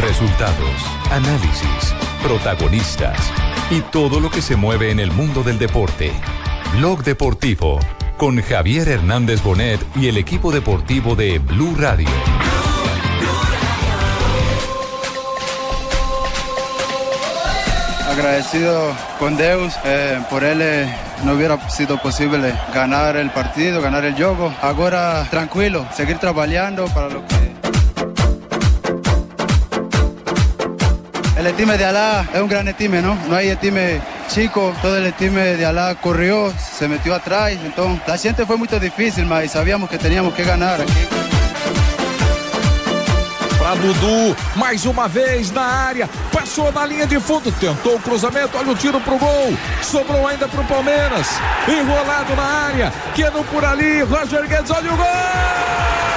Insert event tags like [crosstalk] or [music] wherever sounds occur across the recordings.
Resultados, análisis, protagonistas y todo lo que se mueve en el mundo del deporte. Blog Deportivo con Javier Hernández Bonet y el equipo deportivo de Blue Radio. agradecido con Deus, eh, por él eh, no hubiera sido posible ganar el partido, ganar el juego. Ahora tranquilo, seguir trabajando para lo que... El time de Alá es un gran time, ¿no? No hay time chico, todo el time de Alá corrió, se metió atrás, entonces la gente fue muy difícil, mas sabíamos que teníamos que ganar aquí. Para Dudu, mais uma vez na área, passou na linha de fundo, tentou o cruzamento, olha o tiro pro gol, sobrou ainda pro Palmeiras, enrolado na área, Keno por ali, Roger Guedes, olha o gol!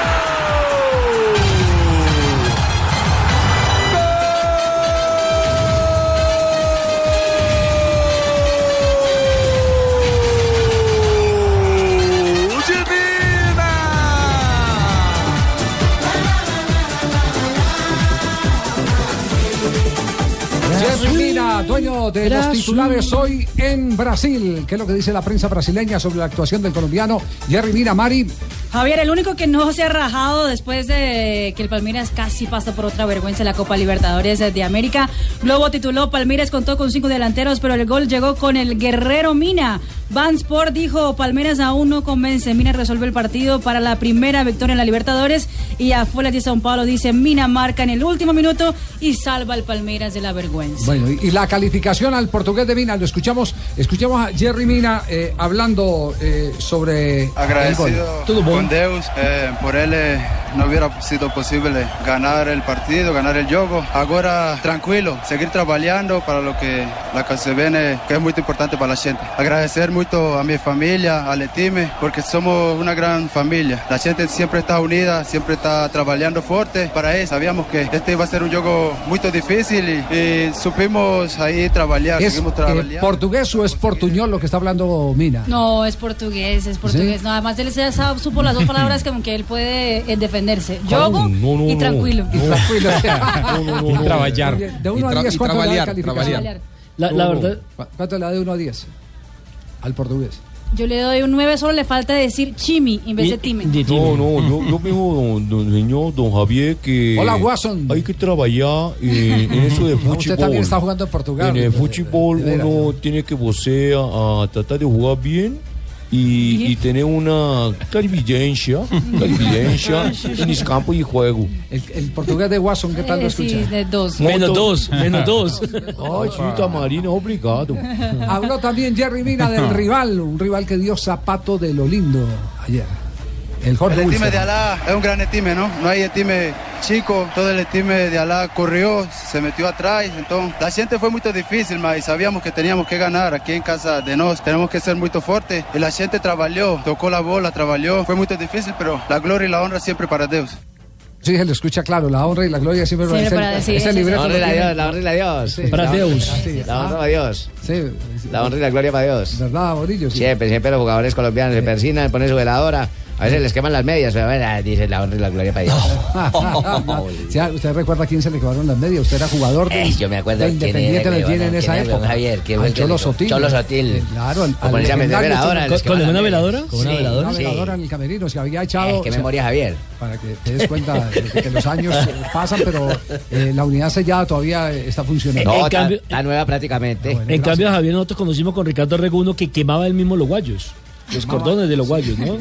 Jerry Mina, dueño de los titulares hoy en Brasil. ¿Qué es lo que dice la prensa brasileña sobre la actuación del colombiano Jerry Mina, Mari? Javier, el único que no se ha rajado después de que el Palmeiras casi pasó por otra vergüenza en la Copa Libertadores de América. Globo tituló Palmeiras contó con cinco delanteros, pero el gol llegó con el guerrero Mina. Van Sport dijo Palmeiras aún no convence. Mina resuelve el partido para la primera victoria en la Libertadores y afuera de São Paulo dice Mina marca en el último minuto y salva al Palmeiras de la vergüenza. Bueno, y, y la calificación al portugués de Mina, lo escuchamos, escuchamos a Jerry Mina eh, hablando eh, sobre el Agradecido gol. Tudo bom? Con Deus, eh, por él eh, no hubiera sido posible ganar el partido, ganar el juego. Ahora tranquilo, seguir trabajando para lo que la que se viene, que es muy importante para la gente. Agradecer mucho a mi familia, al time, porque somos una gran familia. La gente siempre está unida, siempre está trabajando fuerte para eso. Sabíamos que este iba a ser un juego muy difícil y, y supimos ahí trabajar, ¿Es eh, portugués o es portuñol lo que está hablando Mina? No, es portugués, es portugués. No, además él ya sabe- supo las dos palabras que él puede eh, defenderse. Yogo no, no, y no. tranquilo. Y tranquilo. [laughs] No, no, no, no. trabalhar. De uno Y a tra- 10, y ¿cuánto le da calificación? La, la verdad, ¿Cu- ¿Cuánto le da de 1 a 10? Al portugués. Yo le doy un 9, solo le falta decir chimi en vez de time. de time. No, no, yo, yo mismo, don, don señor, don Javier, que Hola, Watson. hay que trabajar eh, en [laughs] eso de fútbol. usted también está jugando en Portugal. En el fútbol uno tiene que vocear a tratar de jugar bien y, y tener una clarividencia, [laughs] clarividencia [laughs] en el campo y juego. El, el portugués de Watson, ¿qué tal lo Eh, sí, escucha? de dos. Menos dos, menos [laughs] dos. Ay, chita Marina, obrigado. Habló también Jerry Mina del rival, un rival que dio zapato de lo lindo ayer. El Jorge El time Wilson. de Alá es un gran time, ¿no? No hay time chico, todo el time de Alá corrió, se metió atrás, entonces la gente fue muy difícil, mas sabíamos que teníamos que ganar aquí en casa de nos, tenemos que ser muy fuertes y la gente trabajó, tocó la bola, trabajó, fue muy difícil, pero la gloria y la honra siempre para Dios. Sí, se le escucha claro, la honra y la gloria siempre Siempre para decir, ese sí, sí. libreto La honra y lo la Dios, la honra y la Dios. Sí, Para la- Deus. sí, La honra para Dios. sí, La honra y la gloria para Dios. ¿Verdad, Borillo? Sí. Siempre, siempre los jugadores colombianos se persinan, ponen su veladora. A veces les queman las medias, pero bueno, dice la honra y la gloria para Dios. [laughs] ¿Usted recuerda a quién se le quedaron las medias? Usted era jugador de, Eh, yo me acuerdo de Independiente Medellín en esa época. Javier, ¿quién fue el que Cholo? Sotil. Cholo Sotil. Eh, Claro, al, Como veladora, ¿Con una veladora? ¿Con una Sí. veladora? Una veladora en el camerino, se había echado. Eh, qué o sea, memoria, Javier. Para que te des cuenta de que los años pasan, pero eh, la unidad sellada todavía está funcionando. No, En está, cambio- está nueva prácticamente. bueno. En cambio, Javier, nosotros conocimos con Ricardo Rego uno que quemaba él mismo los guayos. Los cordones de los guayos, ¿no?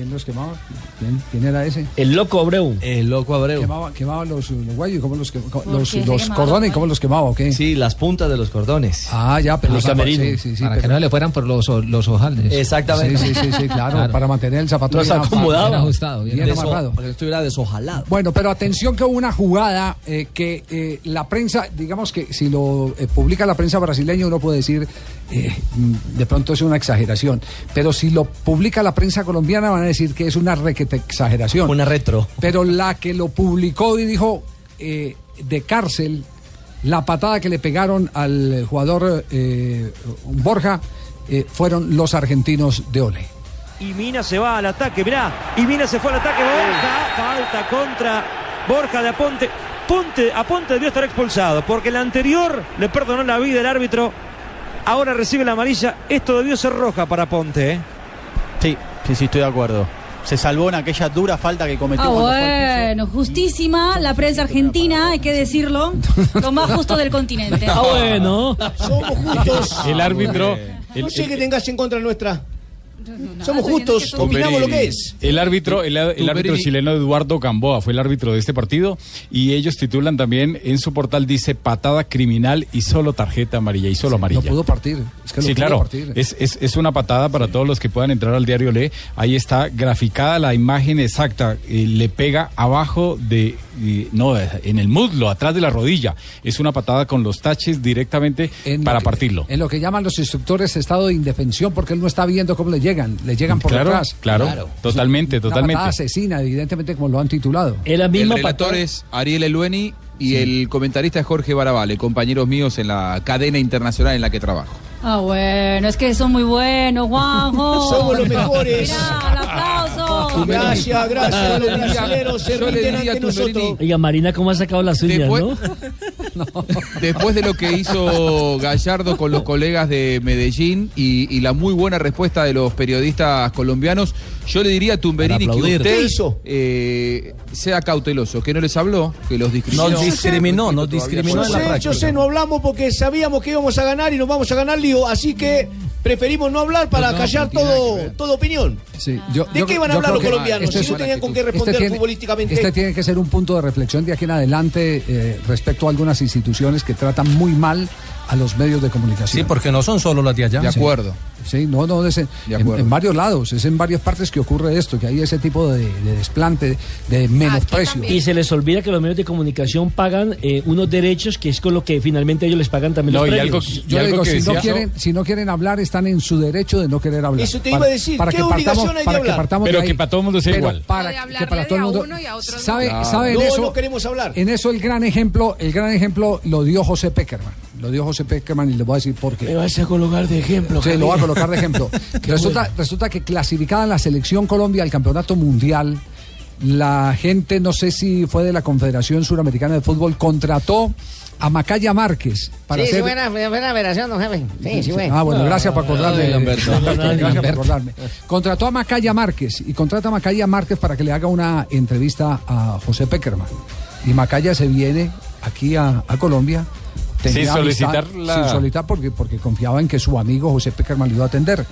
Quién los quemaba? ¿Quién, quién era ese? El loco Abreu. El loco Abreu. Quemaba, quemaba los, los guayos, ¿y ¿cómo los, quem- ¿Por los, quemaba cordones, ¿cómo los quemaba? Sí, las puntas de los cordones. Ah, ya, pero los camerinos. sí, sí, sí, para pero- que no le fueran por los, los ojales. Exactamente. Sí, sí, sí, sí, claro, para mantener el zapato Los bien acomodaba. bien ajustado, bien bien amarrado. Para que estuviera desojalado. Bueno, pero atención que hubo una jugada eh, que eh, la prensa, digamos que si lo eh, publica la prensa brasileña uno puede decir, eh, de pronto es una exageración, pero si lo publica la prensa colombiana van a decir que es una requete exageración. Una retro. Pero la que lo publicó y dijo eh, de cárcel, la patada que le pegaron al jugador eh, Borja eh, fueron los argentinos de Ole. Y Mina se va al ataque, mirá. Y Mina se fue al ataque. Borja, falta contra Borja de Aponte. Ponte, Aponte debió estar expulsado porque el anterior le perdonó la vida el árbitro. Ahora recibe la amarilla. Esto debió ser roja para Ponte. ¿eh? Sí, sí, sí, estoy de acuerdo. Se salvó en aquella dura falta que cometió Ah, bueno, justísima la prensa argentina, hay que decirlo, lo más justo del continente. Ah, bueno. Somos justos. El árbitro. el- no sé el- qué tengas en contra nuestra. Somos justos, opinamos lo que es. El árbitro, el, el árbitro chileno Eduardo Gamboa fue el árbitro de este partido y ellos titulan también en su portal dice patada criminal y solo tarjeta amarilla y solo amarilla. No pudo partir. Es que no sí, pudo claro. partir. Es, es, es una patada para todos los que puedan entrar al diario Le. Ahí está graficada la imagen exacta. Eh, le pega abajo de, no, en el muslo, atrás de la rodilla. Es una patada con los taches directamente para lo que- partirlo. En lo que llaman los instructores estado de indefensión, porque él no está viendo cómo le llegan, le llegan por Claro, detrás. claro, totalmente, Una totalmente. patada asesina, evidentemente, como lo han titulado. El El relator es Ariel Elueni y el comentarista es Jorge Baravale, compañeros míos en la cadena internacional en la que trabajo. Ah, bueno, es que son muy buenos, Juanjo. [laughs] Somos los mejores. Mirá, el aplauso. Gracias, gracias. Los brasileños se Yo le rinden diría ante a nosotros. Oiga, Marina, ¿cómo ha sacado las uñas, Después- [laughs] no? Después de lo que hizo Gallardo con los colegas de Medellín y, y la muy buena respuesta de los periodistas colombianos, yo le diría a Tumberini que usted ¿Qué hizo? eh, sea cauteloso, que no les habló, que los discriminó. Nos discriminó, nos discriminó Yo en la sé, yo sé, no hablamos porque sabíamos que íbamos a ganar y nos vamos a ganar lío, así que preferimos no hablar para Pues no, callar no todo, toda opinión. Sí, yo- ¿De yo- qué van a hablar los colombianos este si no tenían con qué responder este tiene- futbolísticamente? Este tiene que ser un punto de reflexión de aquí en adelante eh, respecto a algunas instituciones que tratan muy mal a los medios de comunicación. Sí, porque no son solo las de allá. De acuerdo. Sí, no, no, es en, De en- acuerdo. en varios lados, es en varias partes que ocurre esto, que hay ese tipo de, de desplante, de menosprecio. Y se les olvida que los medios de comunicación pagan eh, unos derechos que es con lo que finalmente ellos les pagan también No, los y premios. algo- Yo le algo digo, que si no, quieren, si no quieren hablar, están en su derecho de no querer hablar. Eso te iba a decir, ¿qué que obligación partamos- hay de para que partamos Pero de que para todo el mundo sea Pero igual. Para de que para todo el mundo. uno y a otros no. ¿Sabe, Claro. sabe en No, eso? no queremos hablar. En eso el gran ejemplo, el gran ejemplo lo dio José Peckerman. Lo dio José Peckerman y le voy a decir por qué. Me vas a colocar de ejemplo. Sí, lo voy a colocar de ejemplo. [laughs] resulta, resulta que clasificada la selección Colombia al campeonato mundial, la gente, no sé si fue de la Confederación Suramericana de Fútbol, contrató a Macaya Márquez para sí, hacer. sí, buena, buena operación, don jefe. Sí, sí, fue. Ah, bueno, gracias por acordarme. Ay, Lamberto. Gracias por acordarme. Contrató a Macaya Márquez y contrata a Macaya Márquez para que le haga una entrevista a José Peckerman. Y Macaya se viene aquí a, a Colombia. Sin solicitar amistad, la- Sin solicitar porque, porque confiaba en que su amigo José Peckerman lo iba a atender.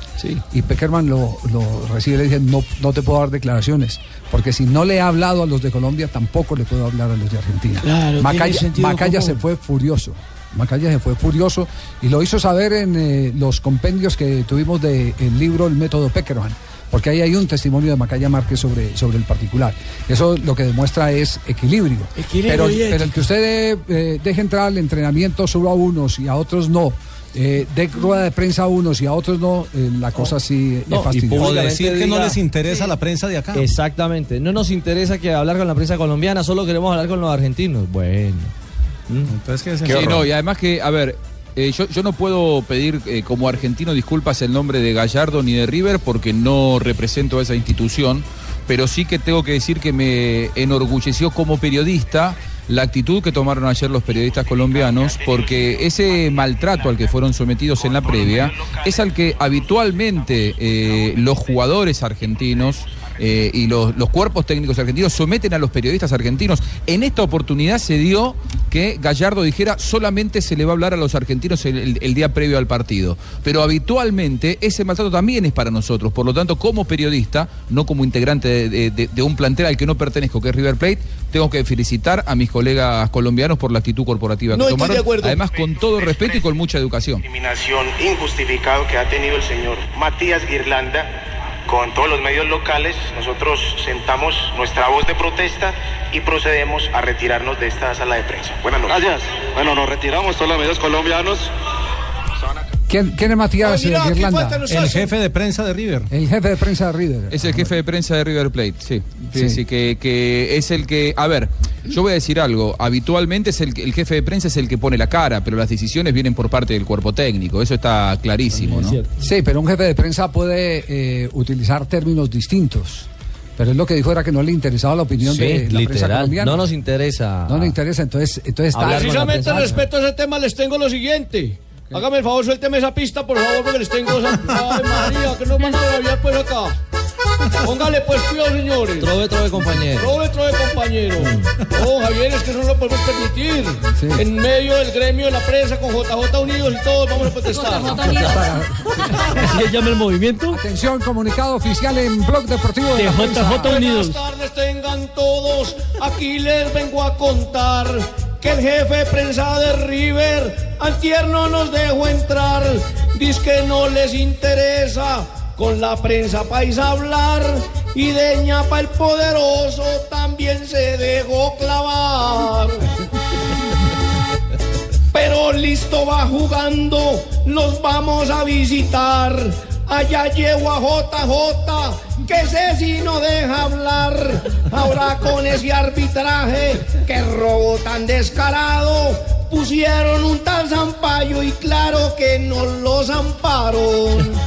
Y Peckerman lo, lo recibe y le dice, no, no te puedo dar declaraciones, porque si no le he hablado a los de Colombia, tampoco le puedo hablar a los de Argentina. Claro, Macaya, sentido Macaya se fue furioso. Macaya se fue furioso y lo hizo saber en eh, los compendios que tuvimos del libro El método Peckerman, porque ahí hay un testimonio de Macaya Márquez sobre, sobre el particular. Eso lo que demuestra es equilibrio. Equilibrio pero, el que usted eh, deje entrar al entrenamiento solo a unos y a otros no. Eh, de rueda de prensa a unos y a otros no, eh, la cosa sí No, es y fastidiosa. O decir que no les interesa la prensa de acá. Exactamente. No nos interesa que hablar con la prensa colombiana, solo queremos hablar con los argentinos. Bueno. Entonces, ¿qué es Sí, no, y además que, a ver, eh, yo, no puedo pedir eh, como argentino disculpas el nombre de Gallardo ni de River porque no represento a esa institución, pero sí que tengo que decir que me enorgulleció como periodista la actitud que tomaron ayer los periodistas colombianos, porque ese maltrato al que fueron sometidos en la previa es al que habitualmente eh, los jugadores argentinos eh, y los, los cuerpos técnicos argentinos someten a los periodistas argentinos. En esta oportunidad se dio que Gallardo dijera solamente se le va a hablar a los argentinos el, el- el día previo al partido. Pero habitualmente ese maltrato también es para nosotros. Por lo tanto, como periodista, no como integrante de, de- de- de un plantel al que no pertenezco, que es River Plate, tengo que felicitar a mis colegas colombianos por la actitud corporativa No que estoy de tomaron. acuerdo. Además, con todo respeto y con mucha educación. discriminación injustificado que ha tenido el señor Matías Guirlanda con todos los medios locales, nosotros sentamos nuestra voz de protesta y procedemos a retirarnos de esta sala de prensa. Buenas noches. Gracias. Bueno, nos retiramos todos los medios colombianos. ¿Quién, quién es Matías Ay, mira, eh, Irlanda? El jefe de prensa de River. El jefe de prensa de River. Es el jefe de prensa de River Plate, sí. Sí, Sí. sí, que, que es el que. A ver, yo voy a decir algo. Habitualmente es el, que- el jefe de prensa es el que pone la cara, pero las decisiones vienen por parte del cuerpo técnico. Eso está clarísimo, ¿no? Sí, pero un jefe de prensa puede eh, utilizar términos distintos. Pero es lo que dijo era que no le interesaba la opinión Sí, de la prensa literal. colombiana. No nos interesa. No le interesa, entonces, entonces está... Precisamente respecto a ese tema les tengo lo siguiente. Hágame el favor, suélteme esa pista, por favor, porque les tengo esa... ¡Ay, María, que nos van a pues acá! Póngale pues cuidado, señores. Trove, trove, compañero. Trove, trove, compañero. No, Javier, es que eso no lo podemos permitir. En medio del gremio de la prensa, con JJ Unidos y todos, vamos a protestar. ¿Así [laughs] se llama el movimiento? Atención, comunicado oficial en Blog Deportivo de, De la Prensa. JJ Unidos. Buenas tardes tengan todos. Aquí les vengo a contar que el jefe de prensa de River al tierno nos dejó entrar. Dice que no les interesa con la prensa paisa hablar y de ñapa el poderoso también se dejó clavar. Pero listo va jugando, los vamos a visitar. Allá llevo a JJ, que sé si no deja hablar. Ahora con ese arbitraje, que robo tan descarado, pusieron un tal zampayo y claro que no lo zamparon.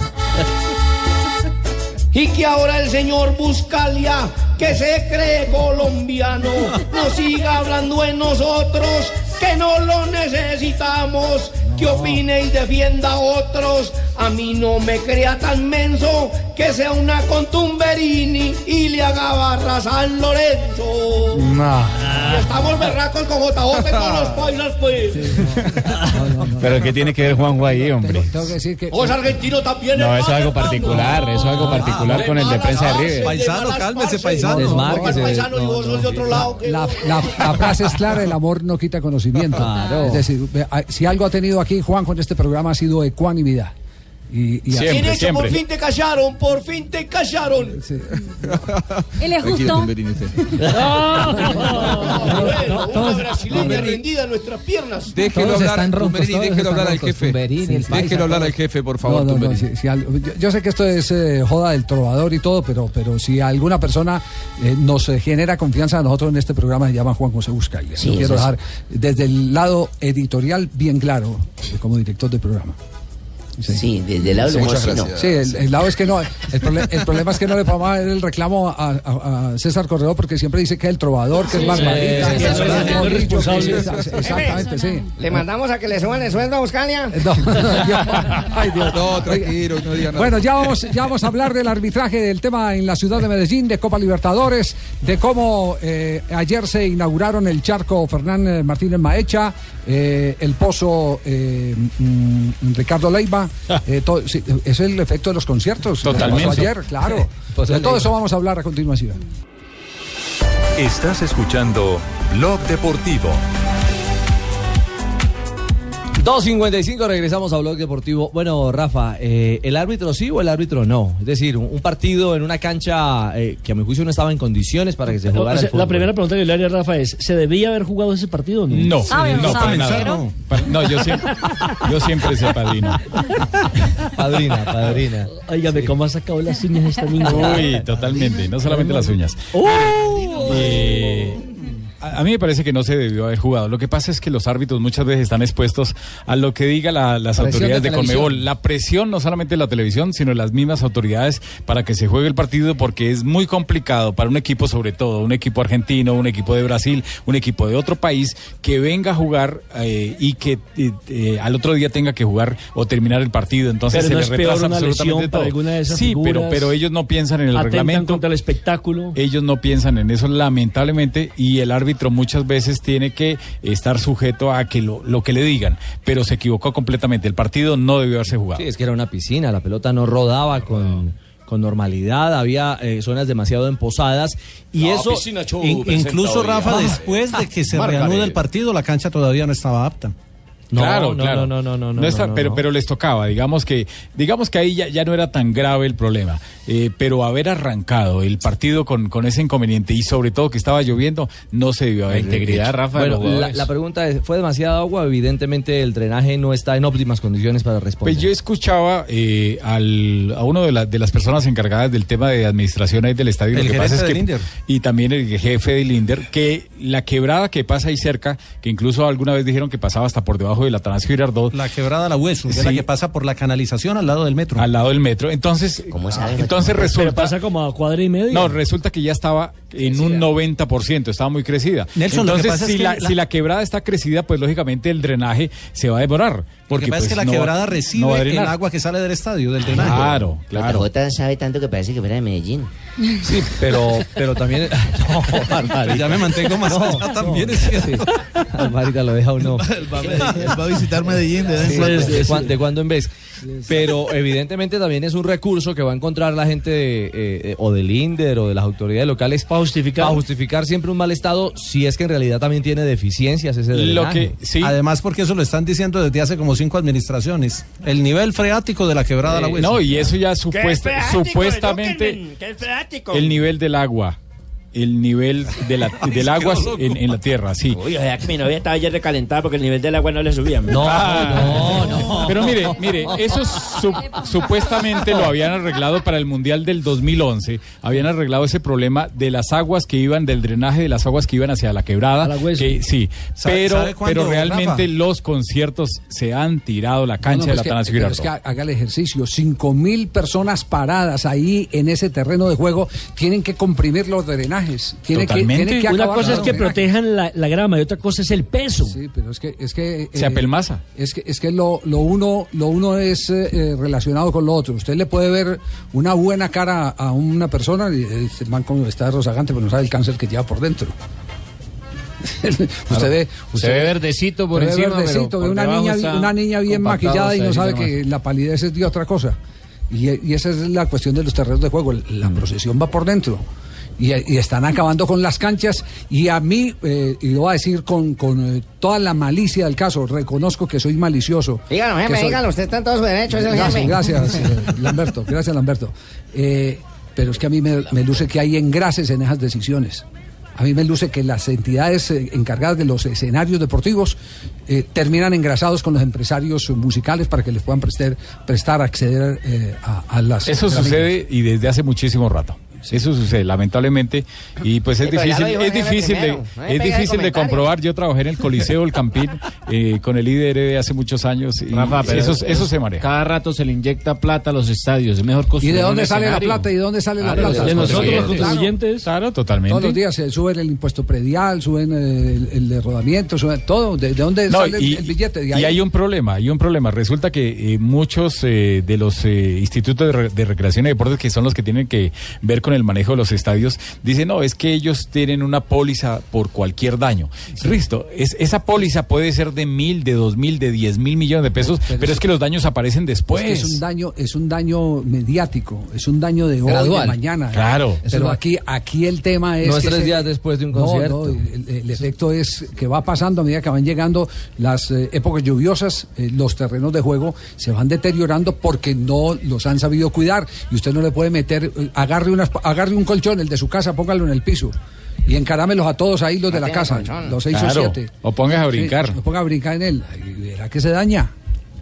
Y que ahora el señor Buscalia, que se cree colombiano, no siga hablando en nosotros, que no lo necesitamos, que opine y defienda a otros. A mí no me crea tan menso que sea una contumberini y le haga barra a San Lorenzo. Y estamos berracos con JJ y con los [laughs] paisas, pues. Pero ¿qué tiene que ver Juanjo ahí, hombre? Tengo que decir que... O es argentino también. No, eso es algo particular, eso es algo particular con el de prensa de River. Paisano, cálmese, paisano. Desmárquese. paisano y vos sos de otro lado. La, la- la frase es clara, el amor no quita conocimiento. [laughs] Claro. Es decir, si algo ha tenido aquí Juanjo en este programa ha sido ecuanimidad. Y, y Bien hecho, por fin te callaron, por fin te callaron. Él es justo. [laughs] Bueno, una brasileña rendida en nuestras piernas. Déjelo Todos hablar, están roncos, Tumberini, déjelo hablar al jefe. Tumberini, el paisa, Déjelo hablar al jefe, por favor, No, no, no, si- si al- yo, yo sé que esto es eh, joda del trovador y todo, pero, pero si alguna persona eh, nos eh, genera confianza a nosotros en este programa, se llama Juan José Buscalia. Sí, Lo quiero dejar desde el lado editorial bien claro, eh, como director del programa. Sí, desde el lado de no. gracias. Sí, el, el lado es que no. El, prole- el problema es que no le podemos dar el reclamo a, a- a César Corredor porque siempre dice que es el trovador, que es Barbarita. sí, es Exactamente, sí. ¿Le mandamos a que le suban el sueldo a Buscalia? [laughs] No, Ay, Dios. No, tranquilo, no diga nada. Bueno, ya vamos, ya vamos a hablar del arbitraje del tema en la ciudad de Medellín, de Copa Libertadores, de cómo eh, ayer se inauguraron el charco Fernán eh, Martínez Maecha, eh, el pozo eh, mm, Ricardo Leiva. Eh, todo- sí, es el efecto de los conciertos. Totalmente. ayer, claro. Pozo De todo eso vamos a hablar a continuación. Estás escuchando Blog Deportivo. 2.55, regresamos a Blog Deportivo. Bueno, Rafa, eh, ¿el árbitro sí o el árbitro no? Es decir, un, un partido en una cancha eh, que a mi juicio no estaba en condiciones para que se O jugara sea, el fútbol. la primera pregunta que le haría a Rafa es, ¿se debía haber jugado ese partido o no? No, ¿Sabe o no, sabe? para nada. No, yo siempre, yo siempre sé padrino. [laughs] Padrina, padrina. Óigame, ¿cómo ha sacado las uñas esta niña? Uy, totalmente, no solamente las uñas. Eh, a a mí me parece que no se debió haber jugado. Lo que pasa es que los árbitros muchas veces están expuestos a lo que diga la- las Presión autoridades de. Conmebol. La presión no solamente de la televisión, sino de las mismas autoridades para que se juegue el partido porque es muy complicado para un equipo, sobre todo un equipo argentino, un equipo de Brasil, un equipo de otro país, que venga a jugar eh, y que eh, al otro día tenga que jugar o terminar el partido. Entonces Pero se no le retrasa absolutamente todo. alguna de esas sí, pero, pero ellos no piensan en el reglamento. contra el espectáculo. Ellos no piensan en eso, lamentablemente, y el árbitro árbitro muchas veces tiene que estar sujeto a que lo, lo que le digan, pero se equivocó completamente. El partido no debió haberse jugado. Sí, es que era una piscina, la pelota no rodaba con, con normalidad, había eh, zonas demasiado emposadas y No, eso In- incluso. Rafa, después de que se reanude el partido, la cancha todavía no estaba apta. Claro, no, claro. no, no, no, no, está- no, pero, no. pero les tocaba, digamos que, digamos que ahí ya, ya no era tan grave el problema. Eh, pero haber arrancado el partido con, con ese inconveniente y sobre todo que estaba lloviendo, no se debió haber hecho. Bueno, la, la pregunta es, ¿fue demasiada agua? Evidentemente el drenaje no está en óptimas condiciones para responder. Pues yo escuchaba eh, al, a uno de, la- de las personas encargadas del tema de administración ahí del estadio. El lo que pasa es que. Y también el jefe del Inder, que la quebrada que pasa ahí cerca, que incluso alguna vez dijeron que pasaba hasta por debajo de la Atanasio Girardot. La quebrada La Hueso, que es la Sí. que pasa por la canalización al lado del metro. Al lado del metro. Entonces, entonces Pero resulta. pasa como a cuadra y media. No, resulta que ya estaba en un 90%, estaba muy crecida. Nelson, lo Entonces, pasa es si, que la, la- si la quebrada está crecida, pues lógicamente el drenaje se va a demorar. Lo Porque que pasa es pues, que la no quebrada no va recibe el agua que sale del estadio, del drenaje. Claro, claro. Jota sabe tanto que parece que fuera de Medellín. Sí, pero, pero también... [laughs] No. Ya me mantengo más allá también, es cierto. Barbarita lo deja uno. Medellín, él va a visitar Medellín de vez en Sí, cuando. de, cuan- de cuando en vez. Pero evidentemente también es un recurso que va a encontrar la gente de, eh, eh, o del INDER o de las autoridades locales para justificar. justificar siempre un mal estado si es que en realidad también tiene deficiencias ese drenaje. Además, porque eso lo están diciendo desde hace como cinco administraciones. El nivel freático de la quebrada La Eh, Hueso. no, y eso ya supuesta- freático? supuestamente el nivel del agua. El nivel de la, [laughs] del agua en, en la tierra, sí. Uy, o sea que mi novia estaba ayer recalentada porque el nivel del agua no le subía. Ah, Pero mire, mire, eso su- [laughs] supuestamente lo habían arreglado para el Mundial del 2011. Habían arreglado ese problema de las aguas que iban, del drenaje de las aguas que iban hacia la quebrada. que- sí, ¿Sabe- pero, sabe cuándo, pero realmente Rafa? los conciertos se han tirado la No, cancha no, de pues la Atanasio es que ha- haga el ejercicio. Cinco mil personas paradas ahí en ese terreno de juego tienen que comprimir los drenajes. Que, tienen que Una acabar cosa es que protejan la, la grama y otra cosa es el peso. Sí, pero es que es que Se apelmaza. Es que es que lo, lo uno lo uno es eh, eh, relacionado con lo otro. Usted le puede ver una buena cara a una persona y eh, el man como está rozagante, pero no sabe el cáncer que lleva por dentro. [laughs] usted ve, Se ve verdecito por se ve encima, pero verdecito, ve una niña, está una niña bien maquillada y no sabe que la palidez es de otra cosa. Y, y esa es la cuestión de los terrenos de juego. La procesión va por dentro. Y, y están acabando con las canchas. Y a mí, eh, y lo voy a decir con, con eh, toda la malicia del caso, reconozco que soy malicioso. Dígalo, jefe, soy- dígalo. Usted está en todo su derecho, es el Gracias, jefe. gracias, [laughs] eh, Lamberto, gracias, Lamberto. Eh, pero es que a mí me, me luce que hay engrases en esas decisiones. A mí me luce que las entidades eh, encargadas de los escenarios deportivos eh, terminan engrasados con los empresarios musicales para que les puedan prestar, prestar acceder eh, a, a las... Eso sucede y desde hace muchísimo rato. Eso sucede, lamentablemente. Y pues es Sí, pero difícil, es difícil de. No es de difícil de comprobar. Yo trabajé en el Coliseo El Campín eh, con el IDR hace muchos años y Rafa, pero eso, es- eso se maneja. Cada rato se le inyecta plata a los estadios. Es mejor ¿Y de dónde sale la plata? ¿Y de dónde sale la Claro, plata? de nosotros, los contribuyentes. Claro, totalmente. Todos los días se suben el impuesto predial, suben el, el de rodamiento, suben todo. ¿De, de dónde No, sale el- y, el, billete? De y hay un problema, hay un problema. Resulta que eh, muchos eh, de los eh, institutos de, re- de recreación y deportes que son los que tienen que ver con el manejo de los estadios, dicen, no, es que ellos tienen una póliza por cualquier daño. Listo, es, esa póliza puede ser de mil, de dos mil, de diez mil millones de pesos, pero, es que los daños aparecen después. Es, que es un daño, es un daño mediático, es un daño de hoy, Gradual. de mañana. Claro. Pero aquí, aquí el tema es. No es que tres se- días después de un concierto. no, el, el efecto es que va pasando a medida que van llegando las eh, épocas lluviosas, eh, los terrenos de juego se van deteriorando porque no los han sabido cuidar. Y usted no le puede meter, eh, agarre, unas, agarre un colchón, el de su casa, póngalo en el piso. Y encarámelos a todos ahí, los de No la casa, colchón. los seis Claro, o siete. o pongas a brincar. Sí, o ponga a brincar en él. Y verá que se daña.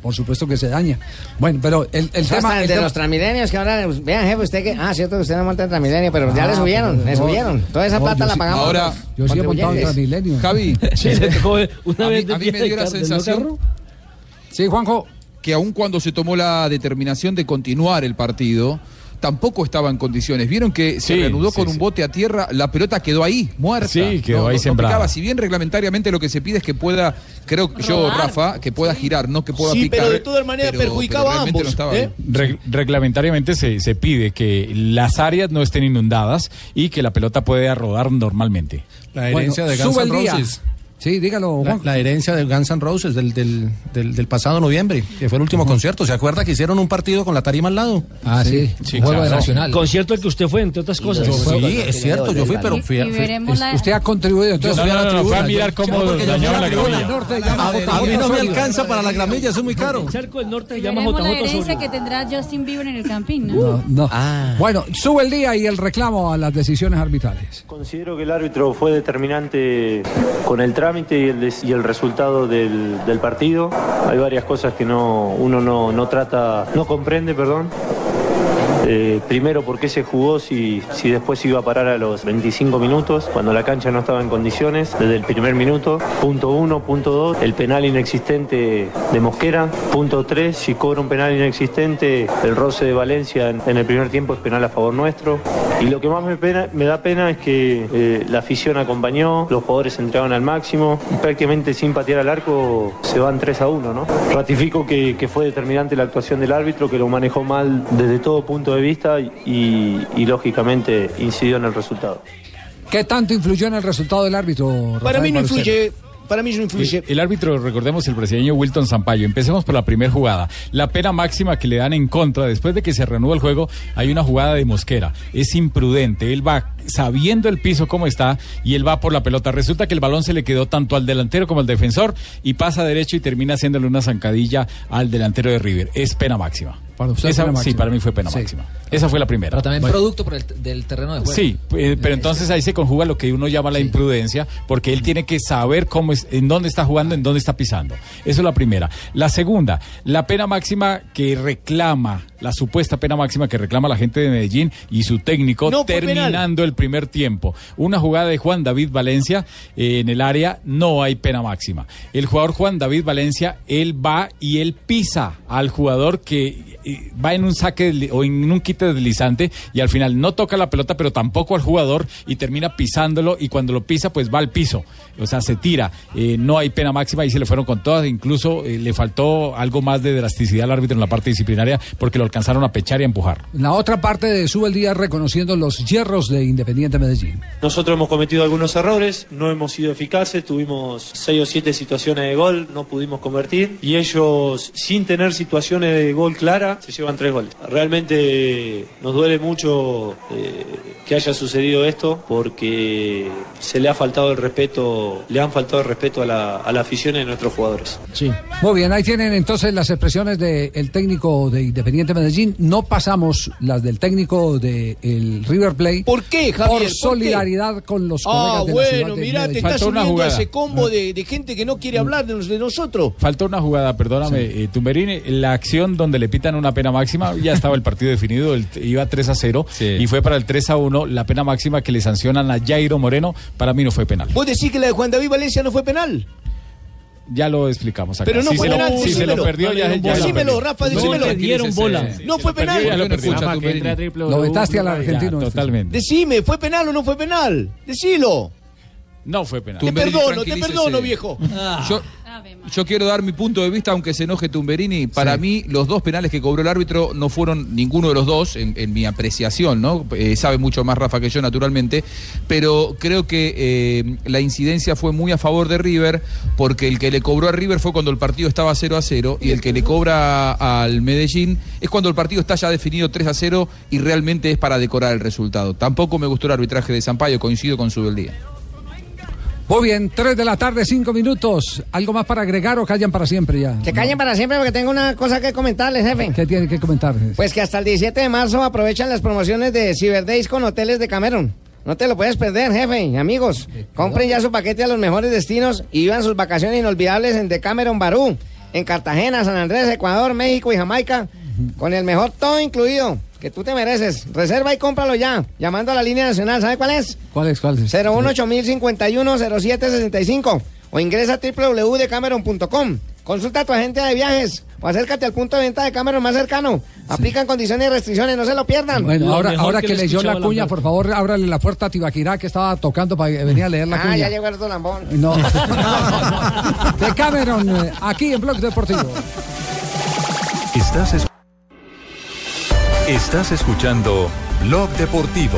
Por supuesto que se daña. Bueno, pero el, el tema. hasta el de tema- los transmilenios que ahora, vean jefe, usted que, ah, cierto que usted no monta en Transmilenio, pero ya Ah, le subieron, pero le no, subieron. Toda esa no, plata la sí- pagamos. Ahora- los Yo sí he montado en. Transmilenio. Javi, [laughs] Sí, tocó una a mí, vez de a mí me dio la sensación carro. Sí, Juanjo. que aun cuando se tomó la determinación de continuar el partido, tampoco estaba en condiciones. Vieron que se Sí, reanudó sí, con un bote a tierra, la pelota quedó ahí, muerta. Sí, quedó No- ahí no- sembrada. Si bien reglamentariamente lo que se pide es que pueda, creo yo. Rafa, que pueda girar, no que pueda Sí, picar. pero de todas maneras perjudicaba pero a ambos, no estaba ¿eh? reglamentariamente se, se pide que las áreas no estén inundadas y que la pelota pueda rodar normalmente. La herencia de Guns N'. Roses. Sí, dígalo, La, Juan. la herencia del Guns N' Roses del, del, del, del pasado noviembre, que fue el último concierto. ¿Se acuerda que hicieron un partido con la tarima al lado? Ah, sí. Sí, Juego de claro. Nacional. Concierto al que usted fue, entre otras cosas. Sí, es cierto, yo fui, pero fui, Y fui- veremos la- Usted ha contribuido entonces. Yo fui a la tribuna, fue a yo- mirar cómo yo la gramilla. Norte A, mí JJ no me alcanza para la gramilla, eso es muy caro. El charco del norte se llama Veremos la JJ herencia que tendrá Justin Bieber en el Campín, ¿no? No, no. Ah. Bueno, sube el día y el reclamo a las decisiones arbitrales. Considero que el árbitro fue determinante con el trámite y el, y el resultado del, del partido. Hay varias cosas que no, uno no, no trata, no comprende, perdón. Eh, primero, ¿por qué se jugó si, si después iba a parar a los 25 minutos, cuando la cancha no estaba en condiciones, desde el primer minuto? Punto uno, punto dos, el penal inexistente de Mosquera. Punto tres, si cobra un penal inexistente, el roce de Valencia en, el primer tiempo es penal a favor nuestro. Y lo que más me, da pena es que eh, la afición acompañó, los jugadores se entregaban al máximo prácticamente sin patear al arco se van 3 a 1. ¿no? Ratifico que, que fue determinante la actuación del árbitro, que lo manejó mal desde todo punto de vista y, y, lógicamente incidió en el resultado. ¿Qué tanto influyó en el resultado del árbitro? Para mí no influye. Para mí no influye. El, el árbitro, recordemos, el brasileño Wilton Sampaio. Empecemos por la primera jugada. La pena máxima que le dan en contra, después de que se reanuda el juego, hay una jugada de Mosquera. Es imprudente. Él va sabiendo el piso cómo está y él va por la pelota. Resulta que el balón se le quedó tanto al delantero como al defensor y pasa derecho y termina haciéndole una zancadilla al delantero de River. Es pena máxima. Para usted es Esa- pena Sí, máxima. para mí fue pena Sí. máxima. Esa fue la primera. Pero también Bueno. producto por el, del terreno de juego. Sí, eh, pero entonces ahí se conjuga lo que uno llama la imprudencia, porque él tiene que saber cómo es, en dónde está jugando, en dónde está pisando. Eso es la primera. La segunda, la pena máxima que reclama, la supuesta pena máxima que reclama la gente de Medellín y su técnico No terminando el primer tiempo. Una jugada de Juan David Valencia eh, en el área, no hay pena máxima. El jugador Juan David Valencia, él va y él pisa al jugador que eh, va en un saque o en un quite deslizante y al final no toca la pelota, pero tampoco al jugador y termina pisándolo y cuando lo pisa pues va al piso, o sea, se tira. Eh, no hay pena máxima y se le fueron con todas, incluso le faltó algo más de drasticidad al árbitro en la parte disciplinaria porque lo alcanzaron a pechar y a empujar. La otra parte de sube el día reconociendo los hierros de Independiente Medellín. Nosotros hemos cometido algunos errores, no hemos sido eficaces, tuvimos seis o siete situaciones de gol, no pudimos convertir y ellos sin tener situaciones de gol clara se llevan tres goles. Realmente nos duele mucho eh, que haya sucedido esto porque se le ha faltado el respeto, le han faltado el respeto a la, a la afición a nuestros jugadores. Sí. Muy bien, ahí tienen entonces las expresiones del técnico de Independiente Medellín. No pasamos las del técnico del River Plate. ¿Por qué, Javier? Por ¿Por qué? solidaridad con los Ah, colegas de la bueno, de mirá, te estás Faltó una uniendo a jugada. ese combo de, de gente que no quiere hablar de, de nosotros. Falta una jugada, perdóname, eh, Tumberini, la acción donde le pitan una pena máxima, ya estaba el partido definido, el- iba 3 a 0 y fue para el 3 a 1, la pena máxima que le sancionan a Jairo Moreno, para mí no fue penal. Vos decís que la de Juan David Valencia no fue penal. Ya lo explicamos acá. Pero no si fue penal, si se lo decímelo. perdió, ya, ya lo Decímelo. Rafa, No, decímelo. le dieron bola. No fue penal. Ya lo Tumberini. Lo vetaste al argentino. Totalmente. Decime, ¿fue penal o no fue penal? Decilo. No fue penal. Te perdono, te perdono, viejo. Yo, yo quiero dar mi punto de vista, aunque se enoje Tumberini. Para mí, los dos penales que cobró el árbitro no fueron ninguno de los dos, en, en mi apreciación, ¿no? Eh, sabe mucho más Rafa que yo, naturalmente. Pero creo que eh, la incidencia fue muy a favor de River, porque el que le cobró a River fue cuando el partido estaba 0 a 0, y el que le cobra al Medellín es cuando el partido está ya definido 3 a 0 y realmente es para decorar el resultado. Tampoco me gustó el arbitraje de Sampaio, coincido con su del día. Muy bien, 3 de la tarde, 5 minutos. ¿Algo más para agregar o callan para siempre ya? Se callen para siempre porque tengo una cosa que comentarles, jefe. ¿Qué tiene que comentar? Pues que hasta el 17 de marzo aprovechan las promociones de Cyber Days con hoteles de Cameron. No te lo puedes perder, jefe, amigos. Compren ya su paquete a los mejores destinos y vivan sus vacaciones inolvidables en Decameron Barú, en Cartagena, San Andrés, Ecuador, México y Jamaica, con el mejor todo incluido que tú te mereces. Reserva y cómpralo ya, llamando a la línea nacional. ¿Sabe cuál es? ¿Cuál es? ¿Cuál es? 018 051 0765 o ingresa a www.decameron.com. Consulta a tu agente de viajes o acércate al punto de venta de Cameron más cercano. Aplican condiciones y restricciones, no se lo pierdan. Bueno, ahora, ahora que, leyó la cuña, por favor, ábrale la puerta a Tibaquirá que estaba tocando para que venía a leer la Ah, cuña. ya llegó el Lambón. [laughs] No. de Cameron, eh, aquí en Blog Deportivo. Estás, es- Estás escuchando Blog Deportivo.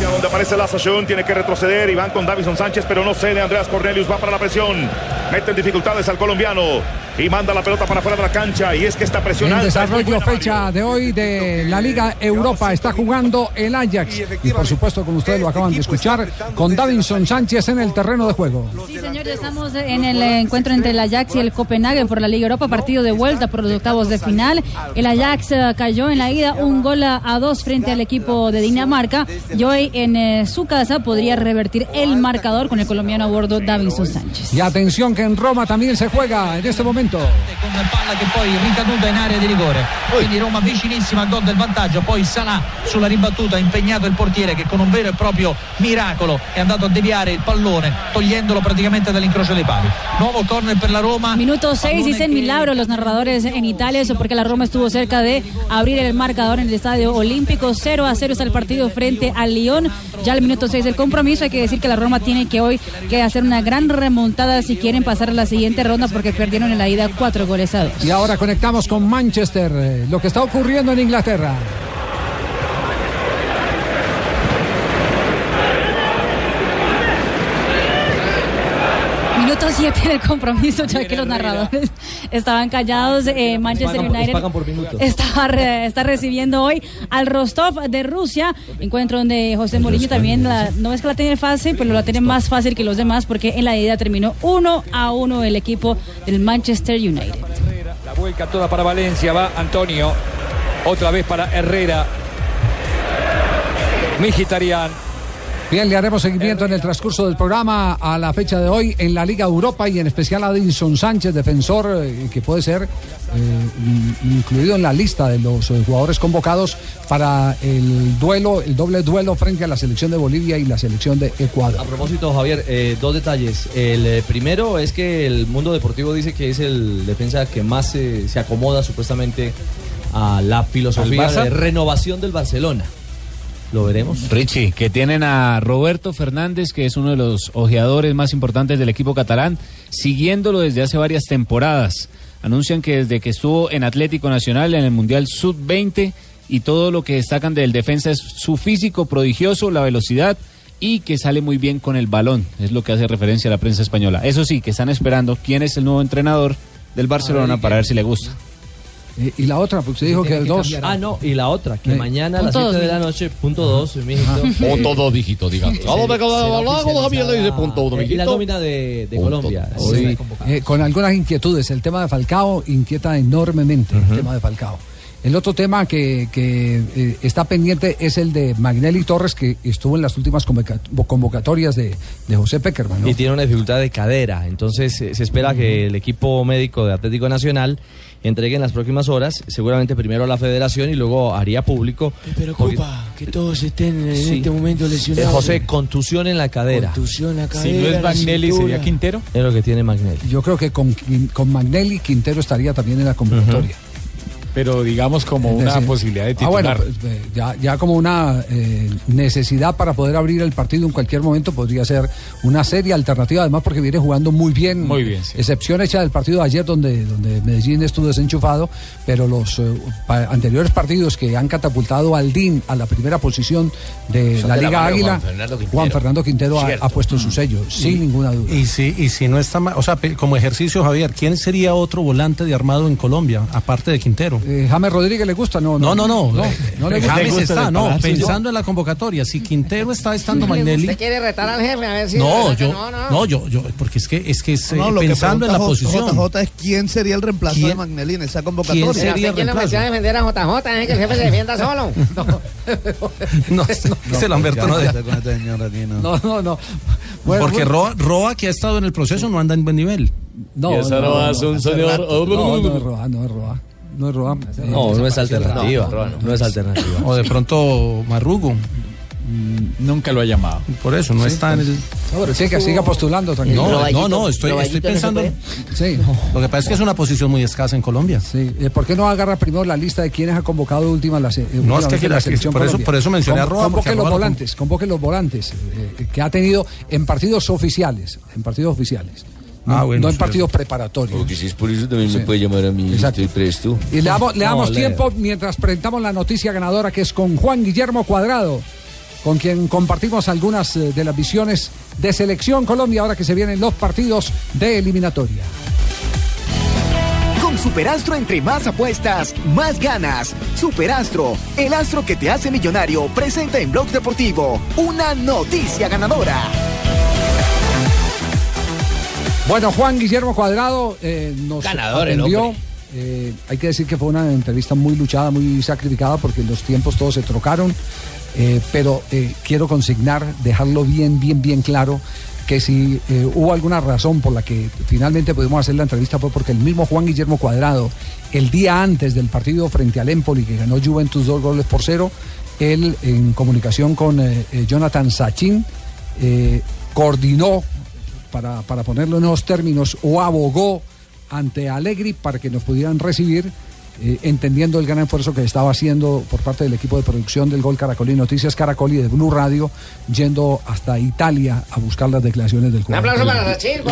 Donde aparece la sesión, tiene que retroceder y van con Davison Sánchez, pero no cede. Andreas Cornelius va para la presión. Mete en dificultades al colombiano y manda la pelota para fuera de la cancha. Y es que esta presión En alta es muy desarrollo fecha de hoy de la Liga Europa está jugando el Ajax y por supuesto como ustedes lo acaban de escuchar con Davinson Sánchez en el terreno de juego. Sí, señor, ya estamos en el encuentro entre el Ajax y el Copenhague por la Liga Europa, partido de vuelta por los octavos de final. El Ajax eh, cayó en la ida un gol a, a dos frente al equipo de Dinamarca y hoy en eh, su casa podría revertir el marcador con el colombiano a bordo Davinson Sánchez. Y atención que en Roma también se juega en este momento. Con palla che poi ricaduta in area di rigore. Quindi Roma vicinissima al gol del vantaggio. Poi Salà sulla ribattuta ha impegnato il portiere che con un vero e proprio miracolo è andato a deviare il pallone togliendolo praticamente dall'incrocio dei pali. Nuovo corner per la Roma. Minuto 6 dicen milagro los narradores en Italia, eso porque la Roma estuvo cerca de abrir el marcador en el Estadio Olímpico. 0 a 0 está el partido frente al Lyon. Ya al minuto 6 del compromiso hay que decir que la Roma tiene que hoy que hacer una gran remontada si quieren pasar a la siguiente ronda porque perdieron en la cuatro goles a. Y ahora conectamos con Manchester, eh, lo que está ocurriendo en Inglaterra. Minuto 7 del compromiso, ya que los narradores estaban callados. eh, Manchester United está, re- está recibiendo hoy al Rostov de Rusia. Encuentro donde José Mourinho también, la- no es que la tiene fácil, pero la tiene más fácil que los demás porque en la ida terminó 1 a 1 el equipo del Manchester United. La vuelca toda para Valencia, va Antonio. Otra vez para Herrera. Mijitarian. Bien, le haremos seguimiento en el transcurso del programa a la fecha de hoy en la Liga Europa y en especial a Edinson Sánchez, defensor eh, que puede ser eh, in- incluido en la lista de los eh, jugadores convocados para el duelo, el doble duelo frente a la selección de Bolivia y la selección de Ecuador. A propósito, Javier, eh, dos detalles. El eh, primero es que el mundo deportivo dice que es el defensa que más eh, se acomoda supuestamente a la filosofía de renovación del Barcelona. Lo veremos. Richie, que tienen a Roberto Fernández, que es uno de los ojeadores más importantes del equipo catalán, siguiéndolo desde hace varias temporadas. Anuncian que desde que estuvo en Atlético Nacional en el Mundial Sub-20 y todo lo que destacan del defensa es su físico prodigioso, la velocidad y que sale muy bien con el balón. Es lo que hace referencia a la prensa española. Eso sí, que están esperando quién es el nuevo entrenador del Barcelona para ver si le gusta. Eh, y la otra, porque usted dijo que el 2. Ah, no, y la otra, que Eh, mañana a las punto 7 de la noche, punto 2, mijito. Punto dos, dijito, digamos. A donde quedó la- la- Javier le dice punto dos, Y la mijito. nómina de, de Colombia. Sí, eh, con algunas inquietudes. El tema de Falcao inquieta enormemente el tema de Falcao. El otro tema que, que, eh, está pendiente es el de Magnelli Torres, que estuvo en las últimas convoca- convocatorias de, de José Peckerman. ¿no? Y tiene una dificultad de cadera. Entonces eh, se espera que el equipo médico de Atlético Nacional entregue en las próximas horas, seguramente primero a la federación y luego haría público. Me preocupa que todos estén en Sí. este momento Eh, lesionados. José, contusión en la cadera. Contusión en la Si cadera. no es Magnelli. ¿sería Quintero? Es lo que tiene Magnelli. Yo creo que con, con Magnelli Quintero estaría también en la convocatoria. Pero digamos como una posibilidad de Ah, bueno, titular. pues, eh, ya, ya como una eh, necesidad para poder abrir el partido en cualquier momento podría ser una seria alternativa, además porque viene jugando muy bien. Muy bien, sí. Excepción hecha del partido de ayer donde, donde Medellín estuvo desenchufado, pero los eh, pa- anteriores partidos que han catapultado al DIN a la primera posición de Son la de la Liga Águila, Juan Fernando Quintero. Juan Fernando Quintero ha, puesto su sello, sin Y- ninguna duda. Y si, y si no está mal, o sea, pe- como ejercicio, Javier, ¿quién sería otro volante de armado en Colombia, aparte de Quintero? Eh, James Rodríguez le gusta, no, No, no, no. no, eh, no le eh, gusta. James está, no, pensando en la convocatoria. Si Quintero está estando Magnelli. ¿Usted quiere retar al jefe a ver si... No, yo, no, no. no, yo, yo, porque es que, es que es, eh, No, lo que pensando en la posición. JJ es quién sería el reemplazo de ¿Quién- Magnelli en esa convocatoria. quién sería ¿Usted quién lo metió a defender a JJ? Es que el jefe se defienda solo. No, Lamberto no este señor aquí, no. No, no, no. Bueno, Porque bueno. Roa, Roa, que ha estado en el proceso, no anda en buen nivel. No, no un señor- No, no es Roa, no es Roa. No es Roa. No, no es alternativa. No, es alternativa. O de pronto Marrugo. Nunca lo ha llamado. Por eso, no Sí, está en pues. el. No, pero siga, siga postulando, tranquilo. No, no, no, estoy, estoy pensando. Sí. Lo que pasa es que es una posición muy escasa en Colombia. Sí. eh, ¿Por qué no agarra primero la lista de quienes ha convocado última la, se- No, es que la- selección por eso- por eso mencioné a Roa, Convoque los volantes, convoque los volantes eh, que ha tenido en partidos oficiales, en partidos oficiales. No, Ah, bueno, no en sí. partidos preparatorios. Porque si es por eso también me puede llamar a mí. Exacto. Estoy presto. Y le damos, le No, damos le- tiempo mientras presentamos la noticia ganadora que es con Juan Guillermo Cuadrado, con quien compartimos algunas eh, de las visiones de Selección Colombia ahora que se vienen los partidos de eliminatoria. Con Superastro entre más apuestas, más ganas. Superastro, el astro que te hace millonario, presenta en Blog Deportivo una noticia ganadora. Bueno, Juan Guillermo Cuadrado eh, nos Ganador atendió. Eh, hay que decir que fue una entrevista muy luchada, muy sacrificada, porque los tiempos todos se trocaron. Eh, pero quiero consignar, dejarlo bien, bien, bien claro, que si hubo alguna razón por la que finalmente pudimos hacer la entrevista fue porque el mismo Juan Guillermo Cuadrado, el día antes del partido frente al Empoli, que ganó Juventus dos goles por cero, él en comunicación con Jonathan Sachin, coordinó para, para ponerlo en esos términos, o abogó ante Allegri para que nos pudieran recibir, eh, entendiendo el gran esfuerzo que estaba haciendo por parte del equipo de producción del Gol Caracol y Noticias Caracol y de Blue Radio, yendo hasta Italia a buscar las declaraciones del jugador.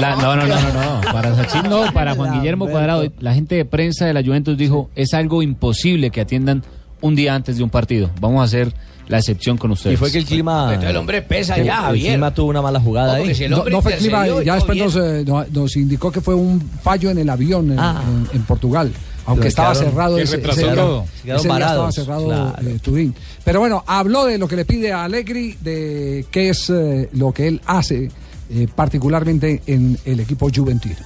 La- no, no, no, no, no. Para Sachin no, [laughs] para Juan Guillermo Cuadrado. La gente de prensa de la Juventus dijo, es algo imposible que atiendan un día antes de un partido. Vamos a hacer la excepción con ustedes. Y fue que el clima. Entonces el hombre pesa que ya, el Javier. clima tuvo una mala jugada ahí. si el No, no fue clima, intercedió y ya después nos, eh, nos- nos indicó que fue un fallo en el avión en, Ah. en- en Portugal. Aunque estaba quedaron- cerrado ese, retrasó ese día. Ese día estaba cerrado claro. eh, Turín. Pero bueno, habló de lo que le pide a Allegri, de qué es eh, lo que él hace eh, particularmente en el equipo juventino.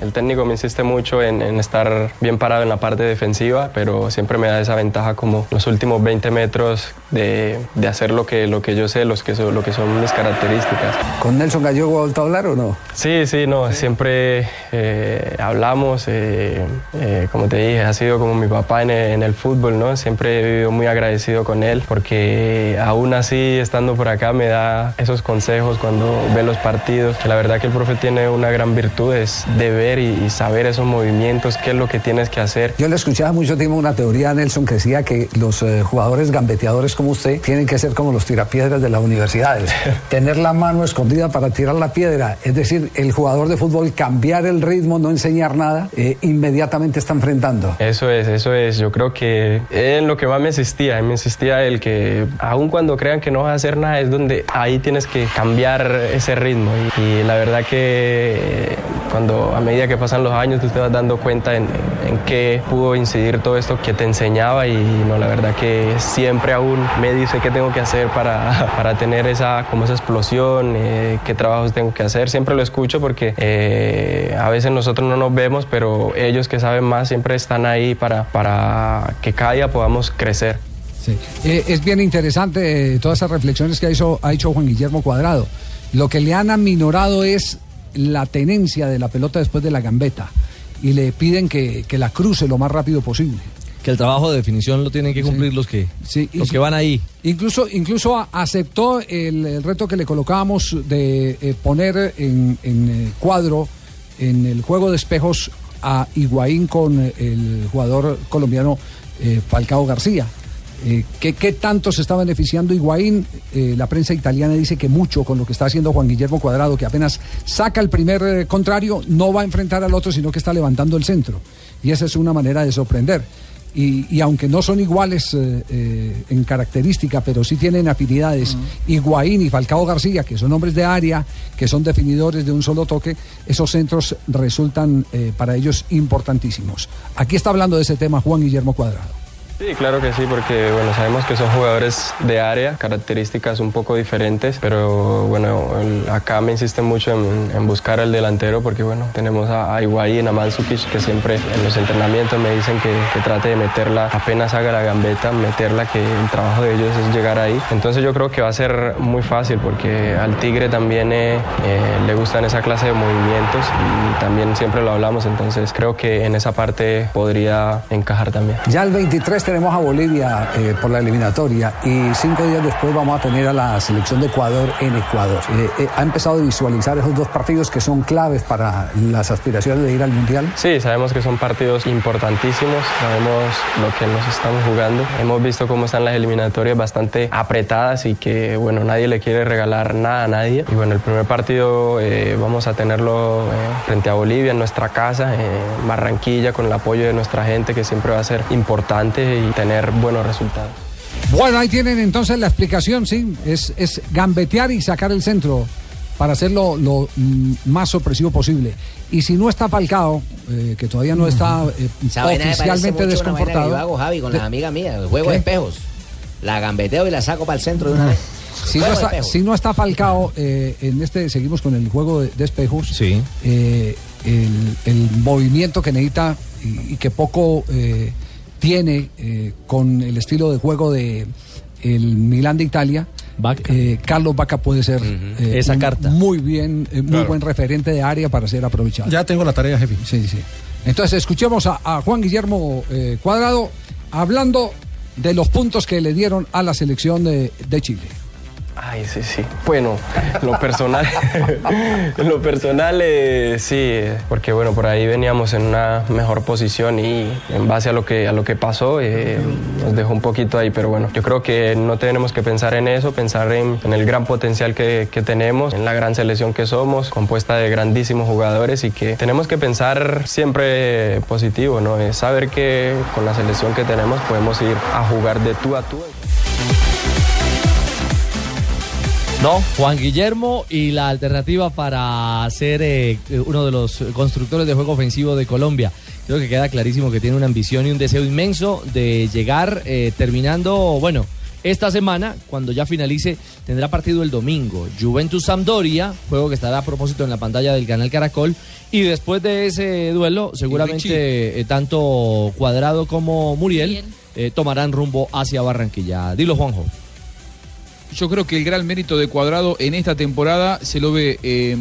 El técnico me insiste mucho en, en estar bien parado en la parte defensiva, pero siempre me da esa ventaja como los últimos 20 metros de, de hacer lo que, lo que yo sé, los que son, lo que son mis características. ¿Con Nelson Gallego ha vuelto a hablar o no? Sí, sí, no, siempre eh, hablamos, eh, eh, como te dije, ha sido como mi papá en el, en el fútbol, ¿no? Siempre he vivido muy agradecido con él, porque aún así, estando por acá, me da esos consejos cuando ve los partidos, que la verdad que el profe tiene una gran virtud, es de ver y, y saber esos movimientos, qué es lo que tienes que hacer. Yo le escuchaba mucho tiempo una teoría a Nelson que decía que los eh, jugadores gambeteadores como usted tienen que ser como los tirapiedras de las universidades. [laughs] Tener la mano escondida para tirar la piedra. Es decir, el jugador de fútbol cambiar el ritmo, no enseñar nada, eh, inmediatamente está enfrentando. Eso es, eso es. Yo creo que en lo que más me insistía, me insistía el que aun cuando crean que no vas a hacer nada, es donde ahí tienes que cambiar ese ritmo. Y, y la verdad que cuando a medida que pasan los años tú te vas dando cuenta en, en qué pudo incidir todo esto que te enseñaba y no, la verdad que siempre aún me dice qué tengo que hacer para, [laughs] para tener esa, como esa explosión, eh, qué trabajos tengo que hacer. Siempre lo escucho porque eh, a veces nosotros no nos vemos, pero ellos que saben más siempre están ahí para, para que cada día podamos crecer. Sí. Eh, es bien interesante eh, todas esas reflexiones que ha hecho, ha hecho Juan Guillermo Cuadrado. Lo que le han aminorado es la tenencia de la pelota después de la gambeta y le piden que, que la cruce lo más rápido posible. Que el trabajo de definición lo tienen que cumplir los que los que van ahí. Incluso, incluso aceptó el, el reto que le colocábamos de eh, poner en, en, eh, cuadro en el juego de espejos a Higuaín con el jugador colombiano eh, Falcao García. Eh, ¿qué, qué tanto se está beneficiando Higuaín? Eh, la prensa italiana dice que mucho con lo que está haciendo Juan Guillermo Cuadrado, que apenas saca el primer eh, contrario, no va a enfrentar al otro, sino que está levantando el centro. Y esa es una manera de sorprender. Y, y aunque no son iguales en característica, pero sí tienen afinidades, Higuaín y Falcao García, que son hombres de área, que son definidores de un solo toque, esos centros resultan para ellos importantísimos. Aquí está hablando de ese tema Juan Guillermo Cuadrado. Sí, claro que sí, porque bueno, sabemos que son jugadores de área, características un poco diferentes, pero bueno, acá me insisten mucho en, en buscar al delantero porque bueno, tenemos a, a Higuaín, a Mandzukic, que siempre en los entrenamientos me dicen que, que trate de meterla, apenas haga la gambeta, meterla, que el trabajo de ellos es llegar ahí. Entonces yo creo que va a ser muy fácil porque al Tigre también eh, eh, le gustan esa clase de movimientos y también siempre lo hablamos, entonces creo que en esa parte podría encajar también. Ya el 23 tenemos a Bolivia eh, por la eliminatoria y cinco días después vamos a tener a la selección de Ecuador en Ecuador. Eh, eh, ¿Ha empezado a visualizar esos dos partidos que son claves para las aspiraciones de ir al Mundial? Sí, sabemos que son partidos importantísimos, sabemos lo que nos estamos jugando. Hemos visto cómo están las eliminatorias bastante apretadas y que, bueno, nadie le quiere regalar nada a nadie. Y bueno, el primer partido vamos a tenerlo frente a Bolivia, en nuestra casa, en Barranquilla, con el apoyo de nuestra gente, que siempre va a ser importante y tener buenos resultados. Bueno, ahí tienen entonces la explicación, sí, es, es gambetear y sacar el centro para hacerlo lo mm, más sorpresivo posible. Y si no está Falcao, eh, que todavía no está eh, oficialmente desconfortado. yo hago, Javi, con de- las amigas mías, el juego ¿Qué? de espejos. La gambeteo y la saco para el centro de una vez. [laughs] Si no, está, si no está Falcao, eh, en este seguimos con el juego de, de espejos. Eh, el, el movimiento que necesita y, y que poco eh, tiene eh, con el estilo de juego de el Milán de Italia. eh, Carlos Vaca puede ser eh, Esa un carta. muy bien, eh, muy Claro. buen referente de área para ser aprovechado. Ya tengo la tarea, jefe. Sí, sí. Entonces escuchemos a, a Juan Guillermo eh, Cuadrado hablando de los puntos que le dieron a la selección de, de Chile. Ay, sí, sí. Bueno, en lo personal, [laughs] lo personal sí, porque bueno, por ahí veníamos en una mejor posición y en base a lo que, a lo que pasó eh, nos dejó un poquito ahí, pero bueno, yo creo que no tenemos que pensar en eso, pensar en, en el gran potencial que, que tenemos, en la gran selección que somos, compuesta de grandísimos jugadores y que tenemos que pensar siempre positivo, ¿no? Es saber que con la selección que tenemos podemos ir a jugar de tú a tú. No, Juan Guillermo y la alternativa para ser eh, uno de los constructores de juego ofensivo de Colombia. Creo que queda clarísimo que tiene una ambición y un deseo inmenso de llegar eh, terminando, bueno, esta semana, cuando ya finalice, tendrá partido el domingo. Juventus Sampdoria, juego que estará a propósito en la pantalla del canal Caracol. Y después de ese duelo, seguramente eh, tanto Cuadrado como Muriel eh, tomarán rumbo hacia Barranquilla. Dilo, Juanjo. Yo creo que el gran mérito de Cuadrado en esta temporada se lo ve eh,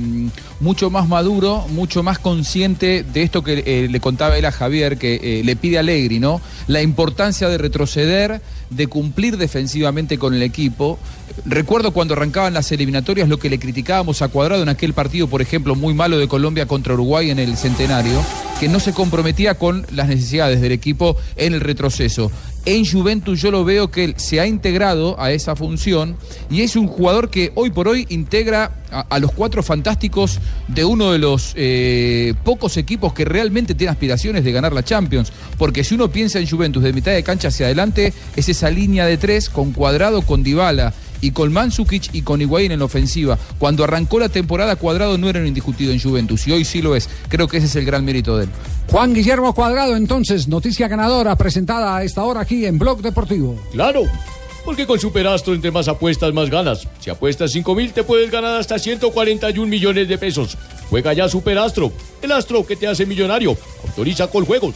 mucho más maduro, mucho más consciente de esto que eh, le contaba él a Javier, que eh, le pide a Allegri, ¿no? La importancia de retroceder, de cumplir defensivamente con el equipo. Recuerdo cuando arrancaban las eliminatorias lo que le criticábamos a Cuadrado en aquel partido, por ejemplo, muy malo de Colombia contra Uruguay en el centenario, que no se comprometía con las necesidades del equipo en el retroceso. En Juventus yo lo veo que él se ha integrado a esa función y es un jugador que hoy por hoy integra a, los cuatro fantásticos de uno de los eh, pocos equipos que realmente tiene aspiraciones de ganar la Champions. Porque si uno piensa en Juventus de mitad de cancha hacia adelante, es esa línea de tres con Cuadrado, con Dybala y con Mandzukic y con Higuaín en la ofensiva. Cuando arrancó la temporada, Cuadrado no era un indiscutido en Juventus y hoy sí lo es. Creo que ese es el gran mérito de él. Juan Guillermo Cuadrado, entonces, noticia ganadora presentada a esta hora aquí en Blog Deportivo. Claro, porque con Superastro entre más apuestas más ganas. Si apuestas 5 mil te puedes ganar hasta 141 millones de pesos. Juega ya Superastro, el astro que te hace millonario. Autoriza con juegos.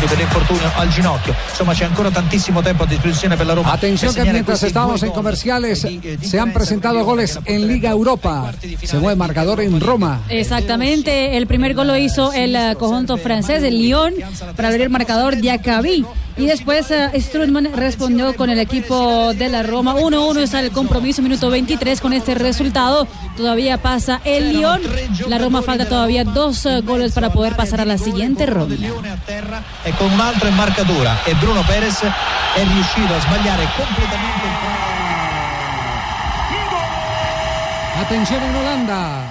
Minuti per l'infortunio al ginocchio. Insomma, c'è ancora tantissimo tempo a disposizione per la Roma. Atención que mientras due en gol. comerciales se han presentado goles en Liga Europa. Se mueve marcador en Roma. Exactamente, el primer gol lo hizo el eh, conjunto francés, el Lyon, para abrir el marcador Diacabí. Y después Strutman respondió con el equipo de la Roma. 1-1 está el compromiso, minuto 23 con este resultado. Todavía pasa el Lyon. La Roma falta todavía dos eh, goles para poder pasar a la siguiente ronda. E con un altro in marcatura. E Bruno Perez è riuscito a sbagliare completamente il Atención en Holanda.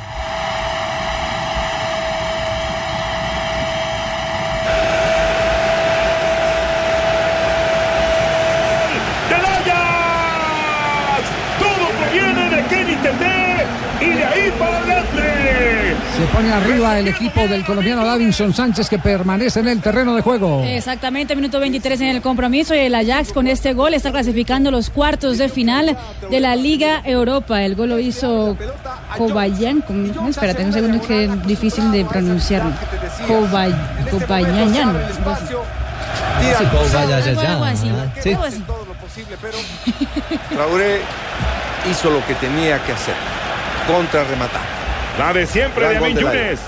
del Ajax. Todo proviene de Kenny Tete y de ahí para adelante. Se pone arriba el equipo del colombiano Davinson Sánchez que permanece en el terreno de juego. Exactamente, minuto 23 en el compromiso y el Ajax con este gol está clasificando los cuartos de final de la Liga Europa. El gol lo hizo Kobayan, espérate un segundo que es difícil de pronunciarlo. Kobay, Kobayayan. algo así. Sí, posible, pero [laughs] Traoré hizo lo que tenía que hacer. Contrarrematar. La de siempre Gran de Amin. Yunes.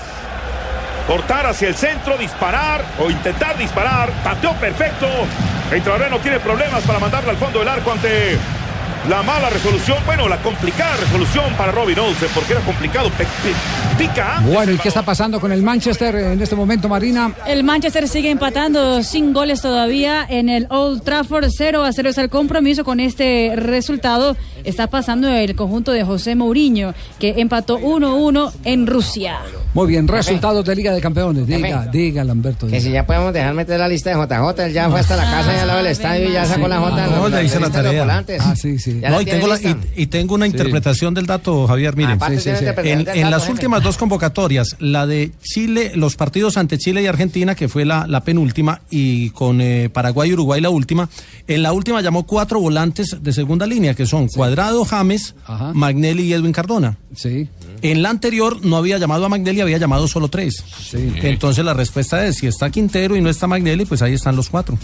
Cortar hacia el centro, disparar o intentar disparar. Pateó perfecto. El no tiene problemas para mandarla al fondo del arco ante la mala resolución. Bueno, la complicada resolución para Robin Olsen porque era complicado. Pica antes. Bueno, ¿y qué está pasando con el Manchester en este momento, Marina? El Manchester sigue empatando sin goles todavía en el Old Trafford. 0 a 0 es el compromiso. Con este resultado está pasando el conjunto de José Mourinho, que empató 1-1 en Rusia. Muy bien, resultados de Liga de Campeones. Diga, diga, Lamberto. Que si ya podemos dejar meter la lista de JJ, él ya fue hasta la casa y al lado del estadio y ya sacó la J. No, ya hice la tarea. Ah, sí, sí. Ya No, y, tiene tengo la- y, y tengo una interpretación del dato, Javier. Miren, tiene interpretación en, en las últimas dos convocatorias, la de Chile, los partidos ante Chile y Argentina, que fue la, la penúltima, y con eh, Paraguay y Uruguay la última, en la última llamó cuatro volantes de segunda línea, que son Cuadrado, James, Magnelli y Edwin Cardona. Sí. En la anterior no había llamado a Magnelli, había llamado solo tres. Entonces la respuesta es, si está Quintero y no está Magnelli, pues ahí están los cuatro.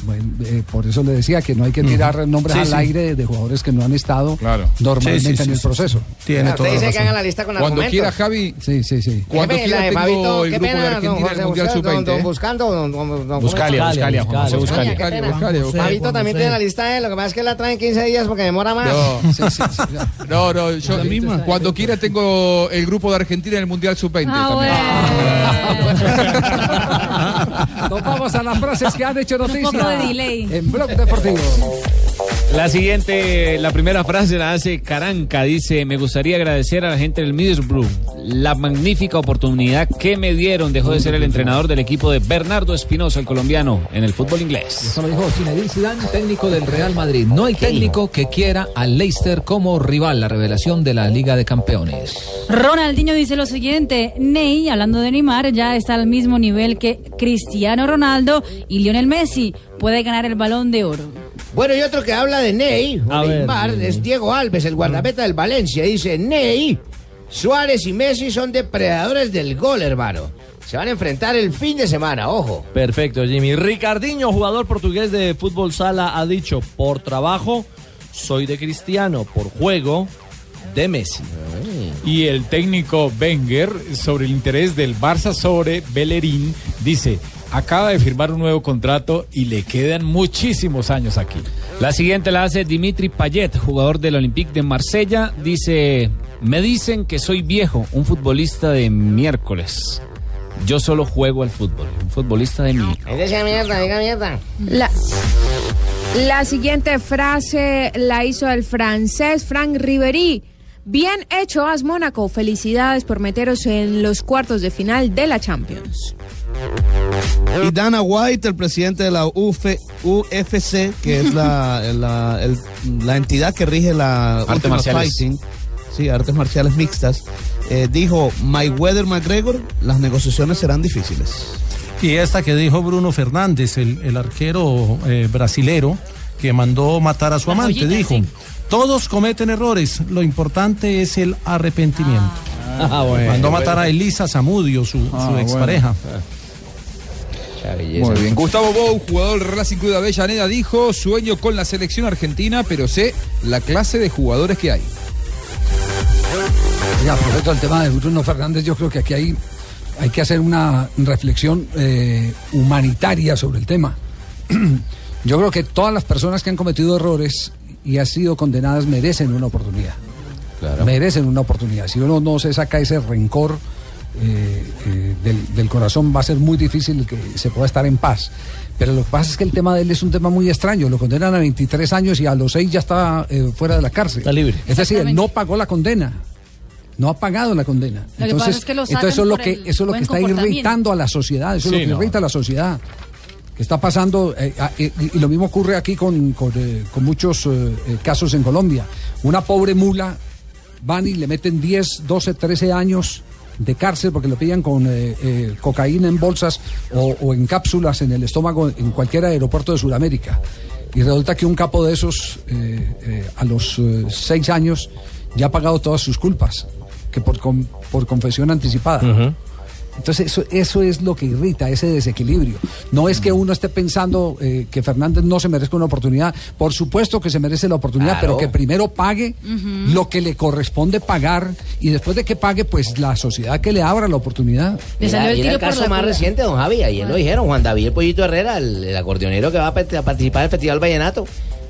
Eh, por eso le decía que no hay que tirar nombres Sí, al sí. aire de jugadores que no han estado normalmente Sí, sí, sí, en el sí, proceso. sí. Tiene usted dice que hagan la lista con Cuando argumentos. quiera, Javi. Sí, sí, sí. Cuando Jefe, quiera la de tengo Fabito, el grupo de pena, Argentina del Mundial Buscando, don, Sub-20. don Buscando, Buscalia. Buscalia, Buscalia. Fabito también tiene la lista lo que pasa es que la traen 15 días porque demora más. No, no, no, yo cuando quiera tengo el grupo de Argentina en el Mundial Sub-20 también. [laughs] Nos vamos a las frases que han hecho noticia. poco de delay. En Blog Deportivo. La siguiente, la primera frase la hace Caranca. Dice, me gustaría agradecer a la gente del Middlesbrough la magnífica oportunidad que me dieron. Dejó de ser el entrenador del equipo de Bernardo Espinosa, el colombiano, en el fútbol inglés. Eso lo dijo Zinedine Zidane, técnico del Real Madrid. No hay técnico que quiera al Leicester como rival, la revelación de la Liga de Campeones. Ronaldinho dice lo siguiente, Ney, hablando de Neymar, ya está al mismo nivel que Cristiano Ronaldo y Lionel Messi. Puede ganar el balón de oro. Bueno, y otro que habla de Ney, o A ver, Neymar, Ney. es Diego Alves, el guardameta del Valencia. Dice, Ney, Suárez y Messi son depredadores del gol, hermano. Se van a enfrentar el fin de semana, ojo. Perfecto, Jimmy. Ricardinho, jugador portugués de fútbol sala, ha dicho, por trabajo soy de Cristiano, por juego de Messi. Y el técnico Wenger, sobre el interés del Barça sobre Bellerín, dice, acaba de firmar un nuevo contrato y le quedan muchísimos años aquí. La siguiente la hace Dimitri Payet, jugador del Olympique de Marsella. Dice, me dicen que soy viejo, un futbolista de miércoles. Yo solo juego al fútbol, un futbolista de mi. Ahí decía mierda, diga mierda. La, la siguiente frase la hizo el francés Frank Ribery. Bien hecho, As Mónaco. Felicidades por meteros en los cuartos de final de la Champions. Y Dana White, el presidente de la UF UFC, que es la, [laughs] la, el- la entidad que rige la Artes Ultimate marciales. Fighting, sí, artes marciales mixtas, eh, dijo, Mayweather McGregor, las negociaciones serán difíciles. Y esta que dijo Bruno Fernández, el, el arquero eh, brasilero, que mandó matar a su La amante, joyita, dijo, sí. todos cometen errores, lo importante es el arrepentimiento. Ah, [laughs] bueno, mandó matar bueno. a Elisa Zamudio, su, Ah, su bueno. [laughs] Muy bien. Gustavo Bou, jugador del Racing Club de Avellaneda, dijo, sueño con la selección argentina, pero sé la clase de jugadores que hay. Ya, respecto al tema de Bruno Fernández, yo creo que aquí hay, hay que hacer una reflexión eh, humanitaria sobre el tema. [clears throat] Yo creo que todas las personas que han cometido errores y han sido condenadas merecen una oportunidad. Merecen una oportunidad. Si uno no se saca ese rencor eh, eh, del, del corazón, va a ser muy difícil que se pueda estar en paz. Pero lo que pasa es que el tema de él es un tema muy extraño. Lo condenan a 23 años y a los 6 ya está eh, fuera de la cárcel. Está libre. Es decir, él no pagó la condena. No ha pagado la condena. Lo que pasa es que lo sacan entonces eso es lo que eso es lo que está irritando a la sociedad. Eso Sí, es lo que no. irrita a la sociedad. Que está pasando eh, y, y lo mismo ocurre aquí con, con, eh, con muchos casos en Colombia. Una pobre mula van y le meten 10, 12, 13 años de cárcel porque lo pillan con eh, eh, cocaína en bolsas o, en cápsulas en el estómago en cualquier aeropuerto de Sudamérica. Y resulta que un capo de esos, eh, a los seis años, ya ha pagado todas sus culpas, que por, con- por confesión anticipada. Entonces eso, eso es lo que irrita, ese desequilibrio. No es que uno esté pensando eh, que Fernández no se merezca una oportunidad. Por supuesto que se merece la oportunidad, Claro. pero que primero pague lo que le corresponde pagar y después de que pague, pues la sociedad que le abra la oportunidad. Mira, mira el caso más reciente, don Javi, ayer lo dijeron, Juan David el Pollito Herrera, el, el acordeonero que va a, a participar del Festival Vallenato,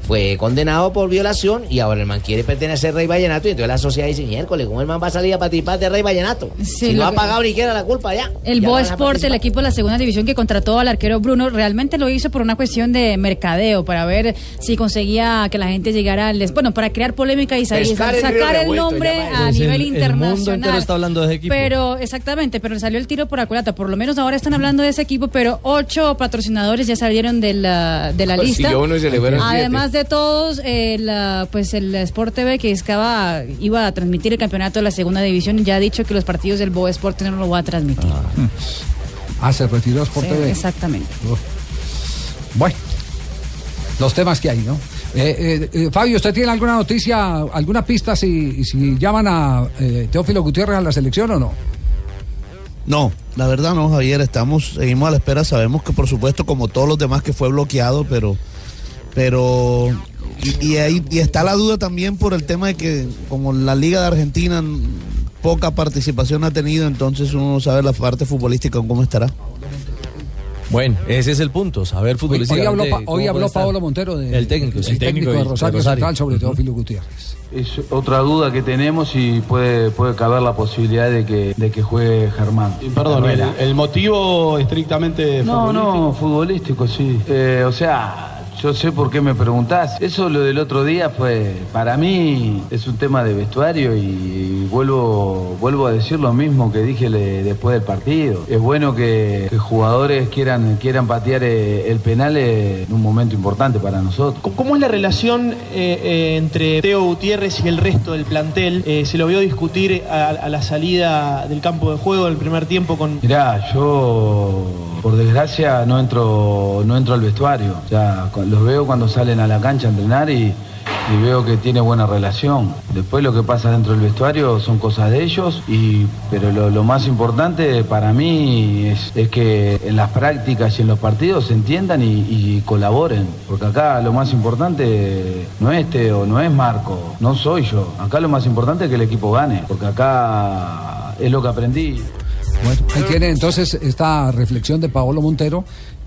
fue condenado por violación y ahora el man quiere pertenecer a Rey Vallenato y entonces la sociedad dice, miércoles, ¿cómo el man va a salir a participar de Rey Vallenato? si lo no ha pagado ni siquiera la culpa ya. El Ya Bo Sport, el equipo de la segunda división que contrató al arquero Bruno, realmente lo hizo por una cuestión de mercadeo, para ver si conseguía que la gente llegara al... Bueno, para crear polémica y sa- y Pescar en sacar el nombre a Pues el- nivel el mundo internacional. entero está hablando de ese equipo. Pero, exactamente, pero le salió el tiro por la culata. Por lo menos ahora están hablando de ese equipo, pero ocho patrocinadores ya salieron de la, de la Pues, lista. uno y se le fueron siete. Además de todos, eh, la- pues el Sport TV que estaba, iba a transmitir el campeonato de la segunda división ya ha dicho que los partidos del Bo Sport no lo va a transmitir. Ah, se retiró Sport Sí, TV. exactamente. Uf. Bueno, los temas que hay, ¿no? Eh, eh, eh, Fabio, ¿usted tiene alguna noticia, alguna pista si, si llaman a eh, Teófilo Gutiérrez a la selección o no? No, la verdad no, Javier, estamos, seguimos a la espera, sabemos que por supuesto como todos los demás que fue bloqueado, pero, pero, y, y ahí y está la duda también por el tema de que como la Liga de Argentina poca participación ha tenido, entonces uno no sabe la parte futbolística cómo estará. Bueno, ese es el punto, saber Hoy, hoy futbolísticamente habló, Pa- cómo hoy habló estar. Paolo Montero, de, el técnico, sí. el técnico de de Rosario, Central sobre Teófilo Gutiérrez. Es otra duda que tenemos y puede, puede caber la posibilidad de que, de que juegue Germán. Perdón, el motivo estrictamente No, futbolístico? no, futbolístico, sí. Eh, o sea, yo sé por qué me preguntás. Eso lo del otro día fue, para mí, es un tema de vestuario y vuelvo, vuelvo a decir lo mismo que dije le- después del partido. Es bueno que, que jugadores quieran, quieran patear eh, el penal eh, en un momento importante para nosotros. ¿Cómo es la relación eh, eh, entre Teo Gutiérrez y el resto del plantel? Se lo vio discutir a, a la salida del campo de juego del primer tiempo con... Mirá, yo por desgracia no entro, no entro al vestuario. O sea, los veo cuando salen a la cancha a entrenar y, veo que tiene buena relación. Después lo que pasa dentro del vestuario son cosas de ellos, y, pero lo, más importante para mí es, que en las prácticas y en los partidos se entiendan y, y colaboren. Porque acá lo más importante no es Teo, no es Marco, no soy yo. Acá lo más importante es que el equipo gane, porque acá es lo que aprendí. Bueno, ahí tiene entonces esta reflexión de Paolo Montero.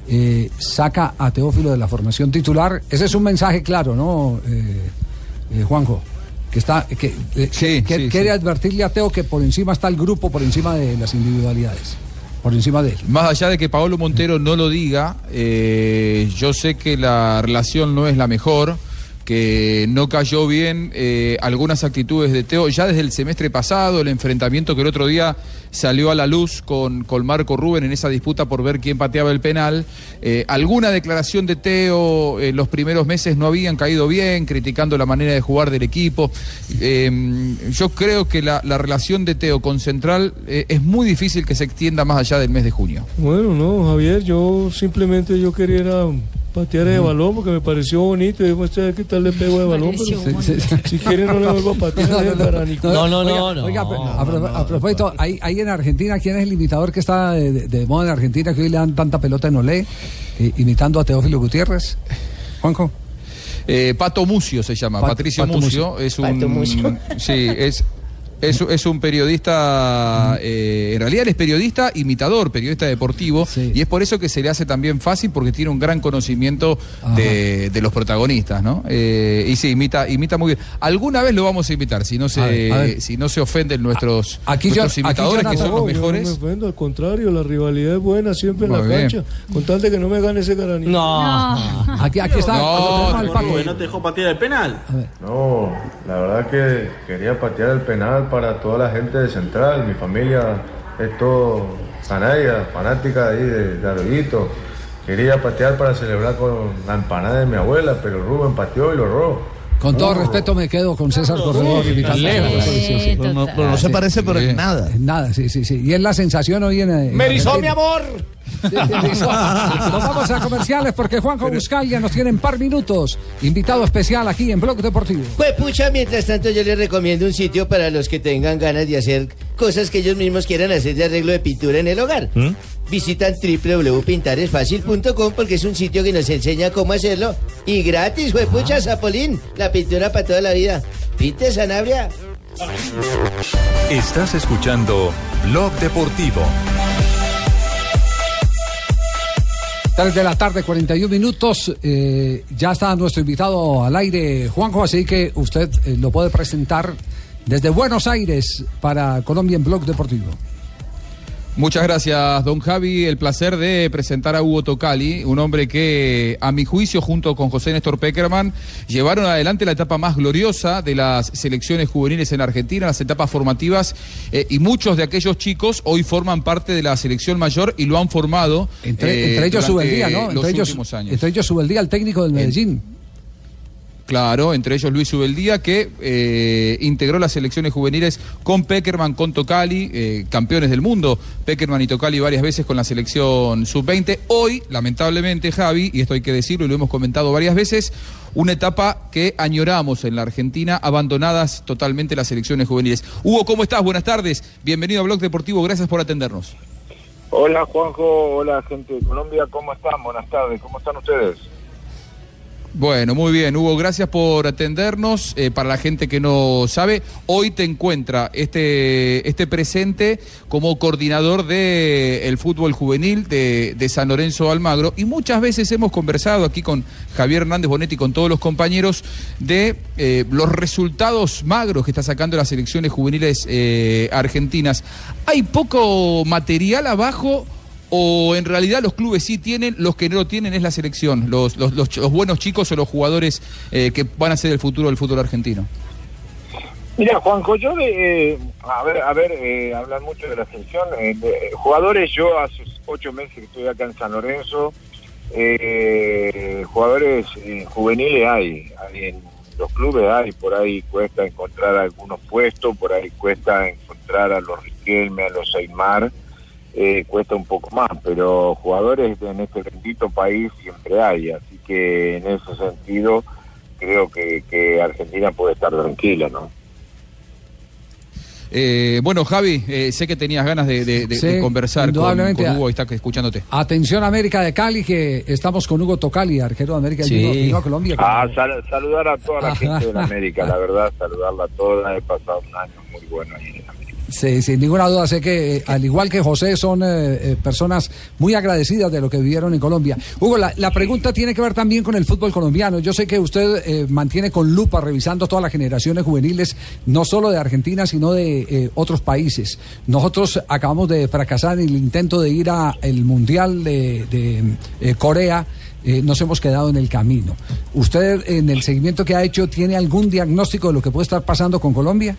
eh, saca a Teófilo de la formación titular. Ese es un mensaje claro, ¿no, eh, eh, Juanjo? Que está, que, que- sí, quiere sí. advertirle a Teo que por encima está el grupo, por encima de las individualidades, por encima de él. Más allá de que Paolo Montero no lo diga, yo sé que la relación no es la mejor, que no cayó bien eh, algunas actitudes de Teo ya desde el semestre pasado, el enfrentamiento que el otro día salió a la luz con, con Marco Rubén en esa disputa por ver quién pateaba el penal. Eh, alguna declaración de Teo en los primeros meses no habían caído bien, criticando la manera de jugar del equipo. Eh, yo creo que la, la relación de Teo con Central eh, es muy difícil que se extienda más allá del mes de junio. Bueno, no, Javier, yo simplemente yo quería patear el balón porque me pareció bonito y demuestra qué tal le pego de balón, pero si quiere no le vuelvo a patear el baranico. Oiga, oiga, a, pro- a propósito, ahí, ahí en Argentina, ¿quién es el imitador que está de, de- de moda en Argentina que hoy le dan tanta pelota en Olé, eh, imitando a Teófilo Gutiérrez? Juanjo. Eh, Pato Mucio se llama, Pat- Patricio Pato Mucio. Mucio. Es un, Pato Mucio. [laughs] Sí, es, es, es un periodista, eh, en realidad él es periodista, imitador, periodista deportivo, y es por eso que se le hace también fácil porque tiene un gran conocimiento de, de los protagonistas, ¿no? Eh, y sí, imita, imita muy bien. Alguna vez lo vamos a imitar, si no se, A ver, a ver. Si no se ofenden nuestros, Aquí nuestros imitadores, que son los No, mejores. No me ofendo, al contrario, la rivalidad es buena siempre en Muy la bien. cancha. Con tal de que no me gane ese garanito. No. Aquí, aquí está. No, no te dejó patear el penal. No, la verdad que quería patear el penal para toda la gente de Central. Mi familia es todo canalla, fanática de ahí de, de Arroyito. Quería patear para celebrar con la empanada de mi abuela, pero Rubén pateó y lo robó. Con todo respeto me quedo con César Corredor imitando. lejos. Sí, no- pero no se Sí. parece, pero en nada. En nada, sí, sí, sí. Y es la sensación hoy en... en Me erizó mi amor. Nos vamos a comerciales porque Juanjo Buscalia nos tiene en par minutos. Invitado especial aquí en Blog Deportivo. Pues pucha, mientras tanto yo les recomiendo un sitio para los que tengan ganas de hacer cosas que ellos mismos quieran hacer de arreglo de pintura en el hogar. Visitan www.pintaresfacil.com porque es un sitio que nos enseña cómo hacerlo. Y gratis, pucha, Zapolín. La pintura para toda la vida. Pinte Sanabria. Estás escuchando Blog Deportivo. 3 de la tarde, 41 minutos. Eh, ya está nuestro invitado al aire, Juanjo, así que usted eh, lo puede presentar desde Buenos Aires para Colombia en Blog Deportivo. Muchas gracias, don Javi. El placer de presentar a Hugo Tocali, un hombre que, a mi juicio, junto con José Néstor Peckerman, llevaron adelante la etapa más gloriosa de las selecciones juveniles en Argentina, las etapas formativas, eh, y muchos de aquellos chicos hoy forman parte de la selección mayor y lo han formado. Entre, eh, entre ellos Subeldía, ¿no? Los Entre ellos, últimos años. entre ellos Subeldía, el técnico del Medellín. Claro, entre ellos Luis Ubeldía, que eh, integró las selecciones juveniles con Peckerman, con Tocali, eh, campeones del mundo, Peckerman y Tocali varias veces con la selección sub-20. Hoy, lamentablemente, Javi, y esto hay que decirlo y lo hemos comentado varias veces, una etapa que añoramos en la Argentina, abandonadas totalmente las selecciones juveniles. Hugo, ¿cómo estás? Buenas tardes. Bienvenido a Blog Deportivo, gracias por atendernos. Hola Juanjo, hola gente de Colombia, ¿cómo están? Buenas tardes, ¿cómo están ustedes? Bueno, muy bien, Hugo, gracias por atendernos. Eh, para la gente que no sabe, hoy te encuentra este, este presente como coordinador del el fútbol juvenil de, de San Lorenzo Almagro y muchas veces hemos conversado aquí con Javier Hernández Bonetti con todos los compañeros de eh, los resultados magros que está sacando las selecciones juveniles eh, argentinas. ¿Hay poco material abajo? O en realidad los clubes sí tienen, los que no lo tienen es la selección, los, los, los, los buenos chicos o los jugadores eh, que van a ser el futuro del fútbol argentino. Mira, Juanjo, yo de, eh, a ver, a ver, eh, hablan mucho de la selección. eh, de- jugadores, yo hace ocho meses que estoy acá en San Lorenzo, eh, jugadores eh, juveniles hay, hay en los clubes hay, por ahí cuesta encontrar algunos puestos, por ahí cuesta encontrar a los Riquelme, a los Aymar, eh, cuesta un poco más, pero jugadores en este bendito país siempre hay, así que en ese sentido creo que, que Argentina puede estar tranquila, ¿no? Eh, bueno, Javi, eh, sé que tenías ganas de, de- de- Sí, de conversar con, Hugo y está escuchándote. Atención América de Cali, que estamos con Hugo Tocali, arquero de América. Sí. Vino, vino a Colombia. Ah, sal- saludar a toda la [laughs] gente de la América, la verdad, saludarla a toda, he pasado un año muy bueno ahí en América. Sí, sin ninguna duda, sé que eh, al igual que José son eh, eh, personas muy agradecidas de lo que vivieron en Colombia. Hugo, la, pregunta tiene que ver también con el fútbol colombiano. Yo sé que usted eh, mantiene con lupa revisando todas las generaciones juveniles, no solo de Argentina, sino de otros países. Nosotros acabamos de fracasar en el intento de ir al Mundial de, de, Corea. nos hemos quedado en el camino. ¿Usted en el seguimiento que ha hecho tiene algún diagnóstico de lo que puede estar pasando con Colombia?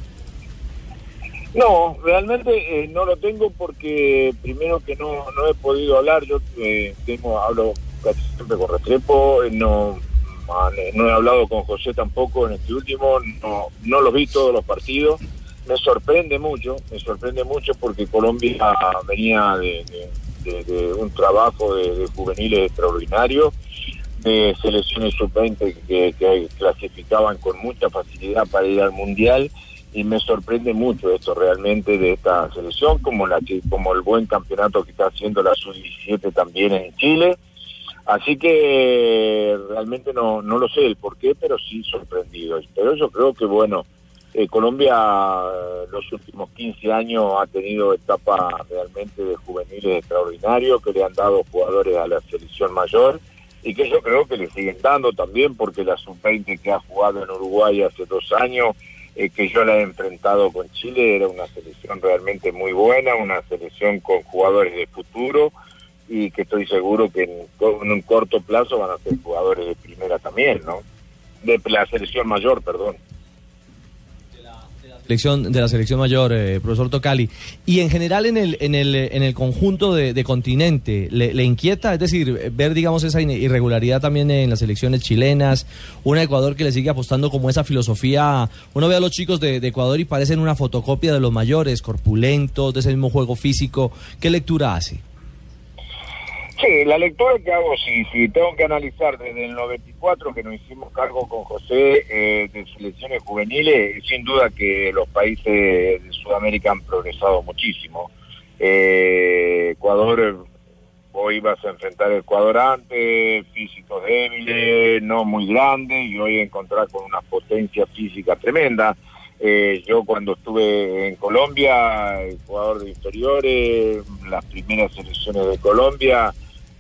No, realmente eh, no lo tengo porque primero que no, no he podido hablar, yo eh, tengo, hablo casi siempre con Restrepo, no, eh, no he hablado con José tampoco en este último, no, no los vi todos los partidos, me sorprende mucho, me sorprende mucho porque Colombia venía de, un trabajo de, juveniles extraordinario, de selecciones sub-20 que, que clasificaban con mucha facilidad para ir al Mundial y me sorprende mucho esto realmente de esta selección, como la como el buen campeonato que está haciendo la sub-17 también en Chile. Así que realmente no, no lo sé el por qué, pero sí sorprendido. Pero yo creo que, bueno, eh, Colombia eh, los últimos 15 años ha tenido etapas realmente de juveniles extraordinarios que le han dado jugadores a la selección mayor y que yo creo que le siguen dando también porque la sub-20 que ha jugado en Uruguay hace dos años, eh, que yo la he enfrentado con Chile, era una selección realmente muy buena, una selección con jugadores de futuro y que estoy seguro que en, en un corto plazo van a ser jugadores de primera también, ¿no? De la selección mayor, perdón. De la selección mayor, eh, profesor Tocali. Y en general en el, en el, en el conjunto de, continente, ¿le, inquieta? Es decir, eh, ver, digamos, esa irregularidad también en las selecciones chilenas, un Ecuador que le sigue apostando como esa filosofía. Uno ve a los chicos de, de Ecuador y parecen una fotocopia de los mayores, corpulentos, de ese mismo juego físico. ¿Qué lectura hace? Sí, la lectura que hago, si, si tengo que analizar desde el 94 que nos hicimos cargo con José eh, de selecciones juveniles, sin duda que los países de Sudamérica han progresado muchísimo. Eh, Ecuador, vos ibas a enfrentar a Ecuador antes, físicos débiles, no muy grandes, y hoy encontrar con una potencia física tremenda. Eh, yo cuando estuve en Colombia, jugador de inferiores, las primeras selecciones de Colombia,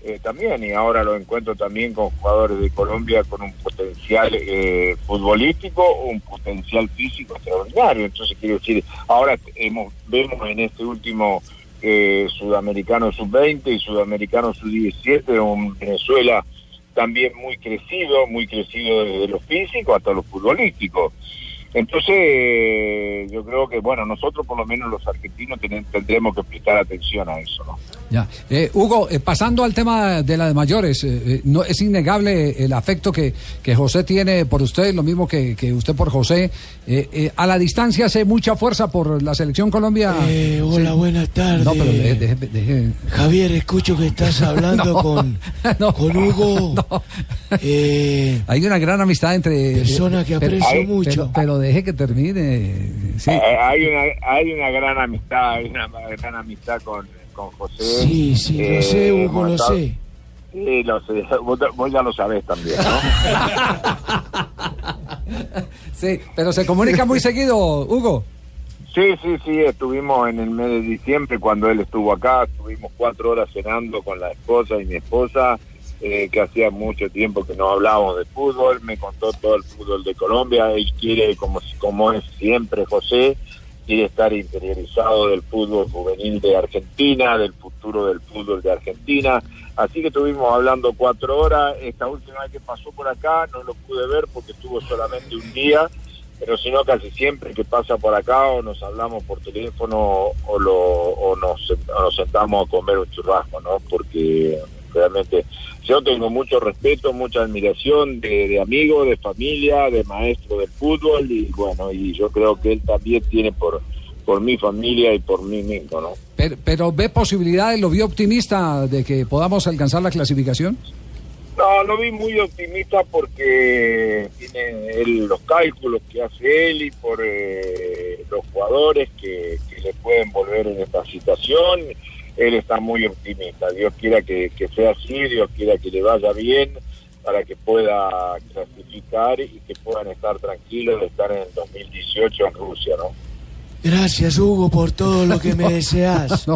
eh, también, y ahora lo encuentro también con jugadores de Colombia con un potencial eh, futbolístico, un potencial físico extraordinario. Entonces, quiero decir, ahora hemos, vemos en este último eh, sudamericano sub-20 y sudamericano sub-17, un Venezuela también muy crecido, muy crecido desde lo físico hasta lo futbolístico. Entonces, yo creo que, bueno, nosotros por lo menos los argentinos ten- tendremos que prestar atención a eso, ¿no? Ya. Eh, Hugo, eh, pasando al tema de las mayores, eh, eh, no, es innegable el afecto que, que José tiene por usted, lo mismo que, que usted por José. Eh, eh, a la distancia hace mucha fuerza por la selección Colombia. Eh, hola, Sí. buenas tardes. No, pero deje- deje- deje- Javier, escucho que estás [laughs] hablando No, con, [laughs] no, con Hugo. [laughs] Eh, Hay una gran amistad entre. Persona que aprecio pero- mucho. Pero, pero deje que termine. Sí. Eh, hay una hay una gran amistad, hay una gran amistad con, con José. Sí, sí, lo sé, Hugo, lo estado- sé. Sí, lo sé. [laughs] Vos, vos ya lo sabés también, ¿no? [laughs] Sí, pero se comunica muy seguido, Hugo. Sí, sí, sí, estuvimos en el mes de diciembre cuando él estuvo acá, estuvimos cuatro horas cenando con la esposa y mi esposa, eh, que hacía mucho tiempo que no hablábamos de fútbol, me contó todo el fútbol de Colombia, él quiere, como, como es siempre José, quiere estar interiorizado del fútbol juvenil de Argentina, del futuro del fútbol de Argentina, así que estuvimos hablando cuatro horas, esta última vez que pasó por acá no lo pude ver porque estuvo solamente un día, pero si no casi siempre que pasa por acá o nos hablamos por teléfono o, lo, o, nos, o nos sentamos a comer un churrasco, ¿no? Porque realmente yo tengo mucho respeto, mucha admiración de, de amigo, de familia, de maestro del fútbol y bueno, y yo creo que él también tiene por, por mi familia y por mí mismo, ¿no? Pero, pero ve posibilidades, lo vio optimista de que podamos alcanzar la clasificación. No, lo vi muy optimista porque tiene él los cálculos que hace él y por eh, los jugadores que, que le pueden volver en esta situación. Él está muy optimista. Dios quiera que, que sea así, Dios quiera que le vaya bien para que pueda clasificar y que puedan estar tranquilos de estar en el 2018 en Rusia, ¿no? Gracias, Hugo, por todo lo que me [laughs] deseas.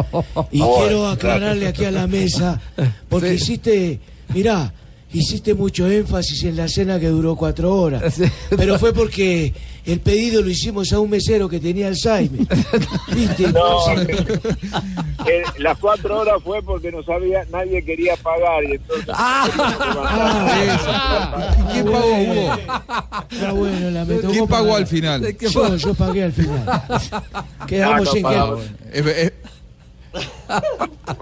Y quiero aclararle aquí a la mesa, porque hiciste, mirá, hiciste mucho énfasis en la cena que duró cuatro horas. [laughs] Pero fue porque el pedido lo hicimos a un mesero que tenía Alzheimer. [laughs] ¿Viste? No, eh, las cuatro horas fue porque no sabía, nadie quería pagar y entonces... [laughs] ¿Quién pagó, Hugo? Está bueno, la meto. ¿Quién Hugo pagó pagó. al final? Yo, yo pagué al final. Quedamos Ah, no en que... Eh, eh,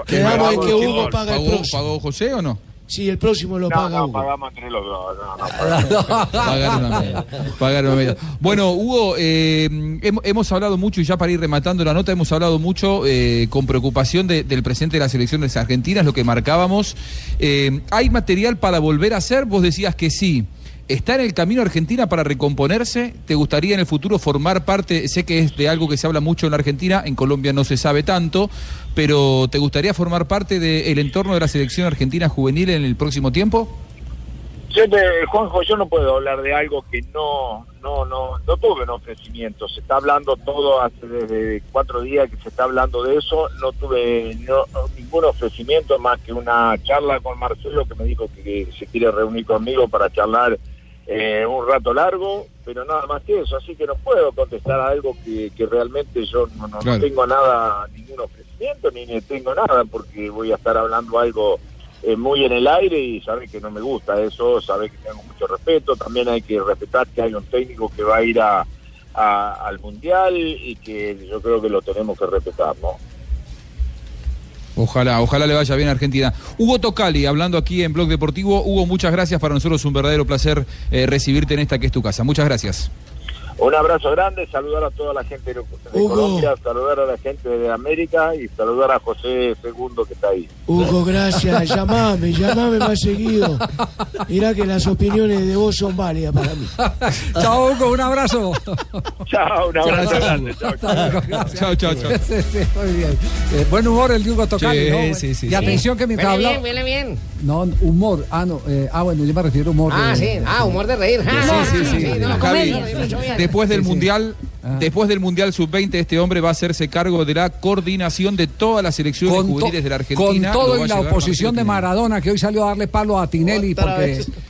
Quedamos en que ¿quién Hugo paga el ¿Pagó, próximo. pagó José o no? Sí, el próximo lo No, paga no, Hugo. pagamos entre los dos. No. [laughs] Bueno, Hugo, eh, hem- hemos hablado mucho, y ya para ir rematando la nota, hemos hablado mucho eh, con preocupación de- del presente de las elecciones argentinas, lo que marcábamos. Eh, ¿Hay material para volver a hacer? Vos decías que sí. ¿Está en el camino Argentina para recomponerse? ¿Te gustaría en el futuro formar parte? Sé que es de algo que se habla mucho en la Argentina, en Colombia no se sabe tanto, pero ¿te gustaría formar parte del entorno de la selección argentina juvenil en el próximo tiempo? Te- Juanjo, yo no puedo hablar de algo que no, no, no, no tuve un ofrecimiento. Se está hablando todo hace desde cuatro días que se está hablando de eso. No tuve no- ningún ofrecimiento más que una charla con Marcelo que me dijo que, se quiere reunir conmigo para charlar eh, un rato largo, pero nada más que eso. Así que no puedo contestar a algo que, que realmente yo no, no- no tengo nada, ningún ofrecimiento ni, ni tengo nada porque voy a estar hablando algo eh, muy en el aire y sabe que no me gusta eso, sabe que tengo mucho respeto, también hay que respetar que hay un técnico que va a ir a, al Mundial y que yo creo que lo tenemos que respetar, ¿no? Ojalá, ojalá le vaya bien a Argentina. Hugo Tocali, hablando aquí en Blog Deportivo. Hugo, muchas gracias. Para nosotros es un verdadero placer eh, recibirte en esta que es tu casa. Muchas gracias. Un abrazo grande, saludar a toda la gente de, Hugo. Colombia, saludar a la gente de América y saludar a José Segundo que está ahí. Hugo, gracias. Llamame, llamame más seguido. Mirá que las opiniones de vos son válidas para mí. [laughs] Chao, Hugo, un abrazo. Chao, un abrazo Chao. grande. Chao, Gracias. Chao, chao, chao. Sí, sí, muy bien. Eh, buen humor el de Hugo Tocali, Sí, ¿no? sí, sí, y sí. atención que mientras hablaba... bien, huele bien. No, humor. Ah, no. eh, ah, bueno, yo me refiero a humor. Ah, de- sí. Ah, humor de reír. Ah, Sí, sí, sí. no, comedia, mucho bien. Después del Sí, sí. mundial, Ah. después del mundial sub-20, este hombre va a hacerse cargo de la coordinación de todas las selecciones Con, juveniles de la con Argentina. todo va y a la oposición de Maradona que hoy salió a darle palo a Tinelli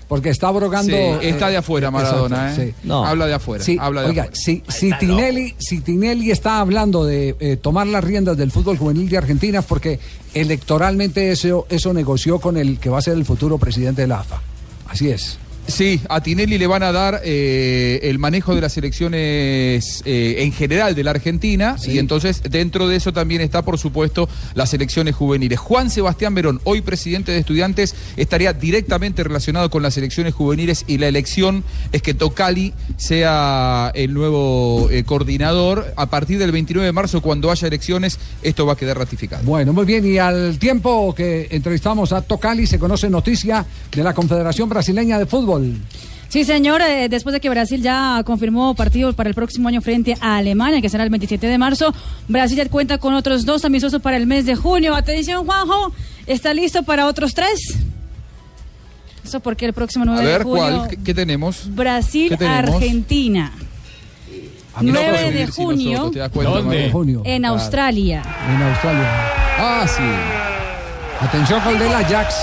porque, está abrogando. Sí, está de afuera Maradona, exacto, ¿eh? sí. No. Habla de afuera, Sí, habla de oiga, afuera. si, si Tinelli, si Tinelli está hablando de eh, tomar las riendas del fútbol juvenil de Argentina es porque electoralmente eso, eso negoció con el que va a ser el futuro presidente de la AFA. Así es. Sí, a Tinelli le van a dar eh, el manejo de las elecciones eh, en general de la Argentina y entonces dentro de eso también está, por supuesto, las elecciones juveniles. Juan Sebastián Verón, hoy presidente de estudiantes, estaría directamente relacionado con las elecciones juveniles y la elección es que Tocali sea el nuevo eh, coordinador. A partir del 29 de marzo, cuando haya elecciones, esto va a quedar ratificado. Bueno, muy bien. Y al tiempo que entrevistamos a Tocali, se conoce noticia de la Confederación Brasileña de Fútbol. Sí, señor, eh, después de que Brasil ya confirmó partidos para el próximo año frente a Alemania, que será el 27 de marzo, Brasil ya cuenta con otros dos amistosos para el mes de junio. Atención, Juanjo, ¿está listo para otros tres? Eso porque el próximo A 9 de ver, junio, ¿cuál? ¿Qué, qué tenemos? ¿Qué tenemos? Brasil-Argentina. A mí no 9 puedo de junio. nosotros, ¿te das cuenta, ¿Dónde? En. Australia. En Australia. Ah, sí. Atención con el del Ajax.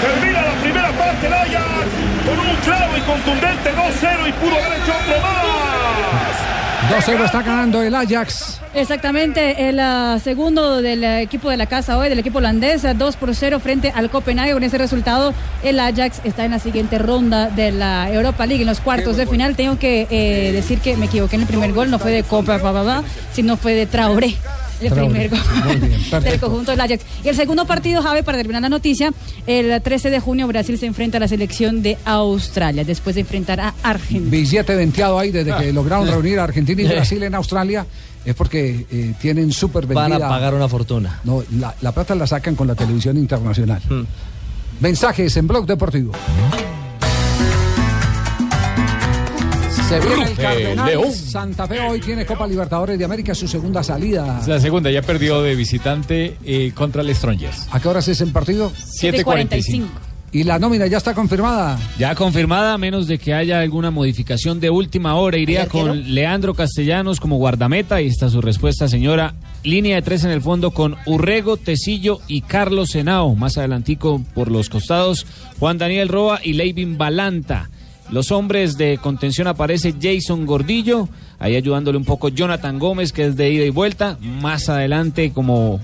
Termina la primera parte el Ajax con un claro y contundente 2-0 y pudo haber hecho otro más. 2-0 está ganando el Ajax. Exactamente, el ah, segundo del equipo de la casa hoy, del equipo holandés, ah, 2 por 0 frente al Copenhague. Con ese resultado, el Ajax está en la siguiente ronda de la Europa League, en los cuartos de final. Tengo que eh, decir que me equivoqué en el primer gol, no fue de Copa, pa, pa, pa, sino fue de Traoré. El Traoré. primer gol Muy bien, del conjunto del Ajax. Y el segundo partido, Javi, para terminar la noticia, el 13 de junio Brasil se enfrenta a la selección de Australia, después de enfrentar a Argentina. Billete venteado ahí desde que lograron Ah. [laughs] reunir a Argentina y Brasil en Australia. Es porque eh, tienen súper Van a pagar una fortuna. No, la, la plata la sacan con la televisión internacional. Hmm. Mensajes en Blog Deportivo. Se viene el Cardenal León. Santa Fe hoy tiene Copa Libertadores de América su segunda salida. Es la segunda, ya perdió de visitante eh, contra el Strongers. ¿A qué horas es el partido? 7:45. Y la nómina ya está confirmada. Ya confirmada, a menos de que haya alguna modificación de última hora. Iría con Leandro Castellanos como guardameta. Ahí está su respuesta, señora. Línea de tres en el fondo con Urrego, Tecillo y Carlos Senao. Más adelantico por los costados, Juan Daniel Roa y Leivin Balanta. Los hombres de contención aparece Jason Gordillo, ahí ayudándole un poco Jonathan Gómez, que es de ida y vuelta. Más adelante, como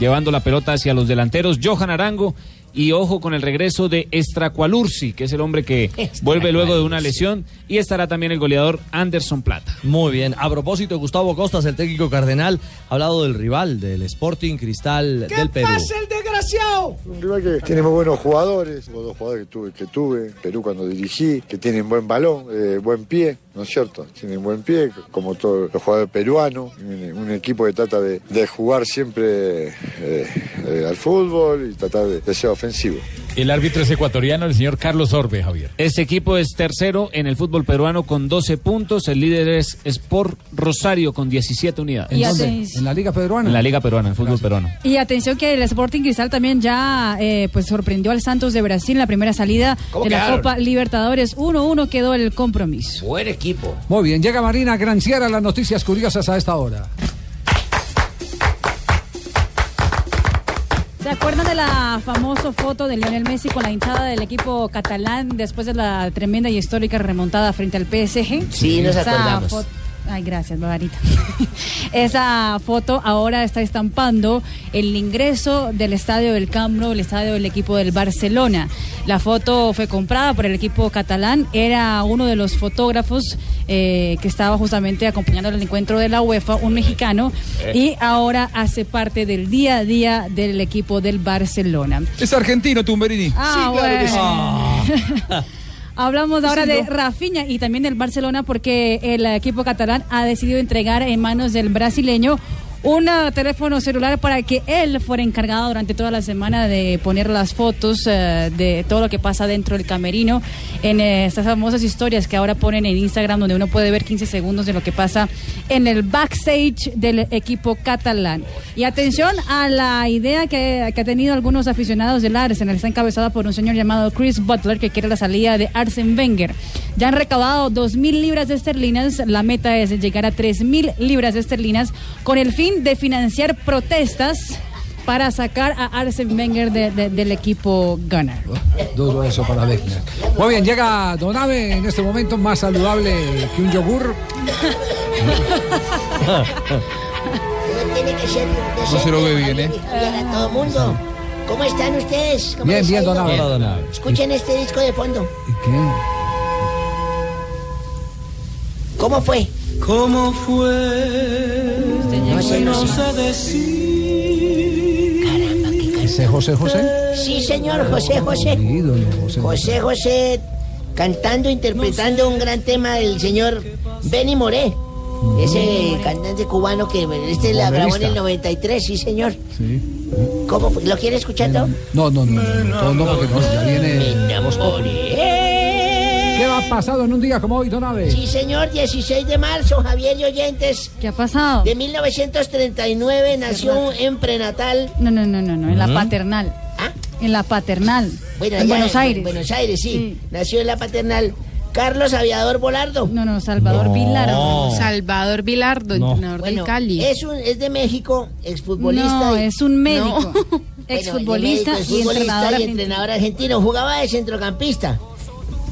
llevando la pelota hacia los delanteros, Johan Arango. Y ojo con el regreso de Estracualursi, que es el hombre que vuelve luego de una lesión. Y estará también el goleador Anderson Plata. Muy bien. A propósito, Gustavo Costas, el técnico cardenal, ha hablado del rival, del Sporting Cristal del Perú. el desgraciado! Un rival que tiene muy buenos jugadores, hubo dos jugadores que tuve, que tuve en Perú cuando dirigí, que tienen buen balón, eh, buen pie, ¿no es cierto? Tienen buen pie, como todos los jugadores peruanos, un, un equipo que trata de, de jugar siempre eh, eh, al fútbol y tratar de, de ser ofensivo. El árbitro es ecuatoriano, el señor Carlos Orbe, Javier. Este equipo es tercero en el fútbol peruano con 12 puntos. El líder es Sport Rosario con 17 unidades. Y aten- En la Liga Peruana. En la Liga Peruana, en el fútbol peruano. Y atención que el Sporting Cristal también ya eh, pues sorprendió al Santos de Brasil en la primera salida ¿Cómo de la? Copa Libertadores. 1-1 quedó el compromiso. Buen equipo. Muy bien, llega Marina Granciera, las noticias curiosas a esta hora. ¿Se acuerdan de la famosa foto de Lionel Messi con la hinchada del equipo catalán después de la tremenda y histórica remontada frente al PSG? Sí, nos Esa acordamos. Ay, gracias, Barbarita. [laughs] Esa foto ahora está estampando el ingreso del estadio del Camp Nou, el estadio del equipo del Barcelona. La foto fue comprada por el equipo catalán. Era uno de los fotógrafos eh, que estaba justamente acompañando el encuentro de la UEFA, un mexicano, Eh. y ahora hace parte del día a día del equipo del Barcelona. Es argentino, Tumberini. Ah, bueno. [laughs] Hablamos ahora Sí, de ¿no? Rafinha y también del Barcelona porque el equipo catalán ha decidido entregar en manos del brasileño un teléfono celular para que él fuera encargado durante toda la semana de poner las fotos eh, de todo lo que pasa dentro del camerino en eh, estas famosas historias que ahora ponen en Instagram donde uno puede ver 15 segundos de lo que pasa en el backstage del equipo catalán. Y atención a la idea que, que ha tenido algunos aficionados del Arsenal. Está encabezada por un señor llamado Chris Butler que quiere la salida de Arsene Wenger. Ya han recaudado 2.000 libras de esterlinas. La meta es llegar a 3.000 libras de esterlinas con el fin de financiar protestas para sacar a Arsene Wenger de- de- del equipo Gunner. Duro eso para Beckner. Muy bien, llega Donave en este momento más saludable que un yogur. Tiene que ser. No se lo ve bien, ¿eh? a todo mundo. ¿Cómo están ustedes? ¿Cómo Bien, bien, ido? don Abe. Hola, don Abe. Escuchen este disco de fondo. ¿Qué? ¿Cómo fue? ¿Cómo fue? No sé, no sé. ¿Ese José José? Sí, señor, José José. Ídolo, José José José cantando, interpretando un gran tema del señor Benny Moré. Ese cantante cubano que este la grabó en el 93, sí, señor. Sí. ¿Cómo fue? ¿Lo quiere escuchar todo? No, no, no, no, no, porque no, ya viene. ¿Qué ha pasado en un día como hoy, Donave? Sí, señor, 16 de marzo, Javier y oyentes. ¿Qué ha pasado? De 1939 nació en prenatal. No, no, no, no, no, en la paternal. En la paternal. Bueno, en Buenos Aires. Buenos Aires, sí. Nació en la paternal. Carlos Aviador Volardo. No, no, Salvador Vilardo. Salvador Vilardo, No. entrenador Bueno, del Cali. Es, un, es de México, exfutbolista. No, y- es un médico. [laughs] Bueno, Exfutbolista médico, y y entrenador argentino. Jugaba de centrocampista.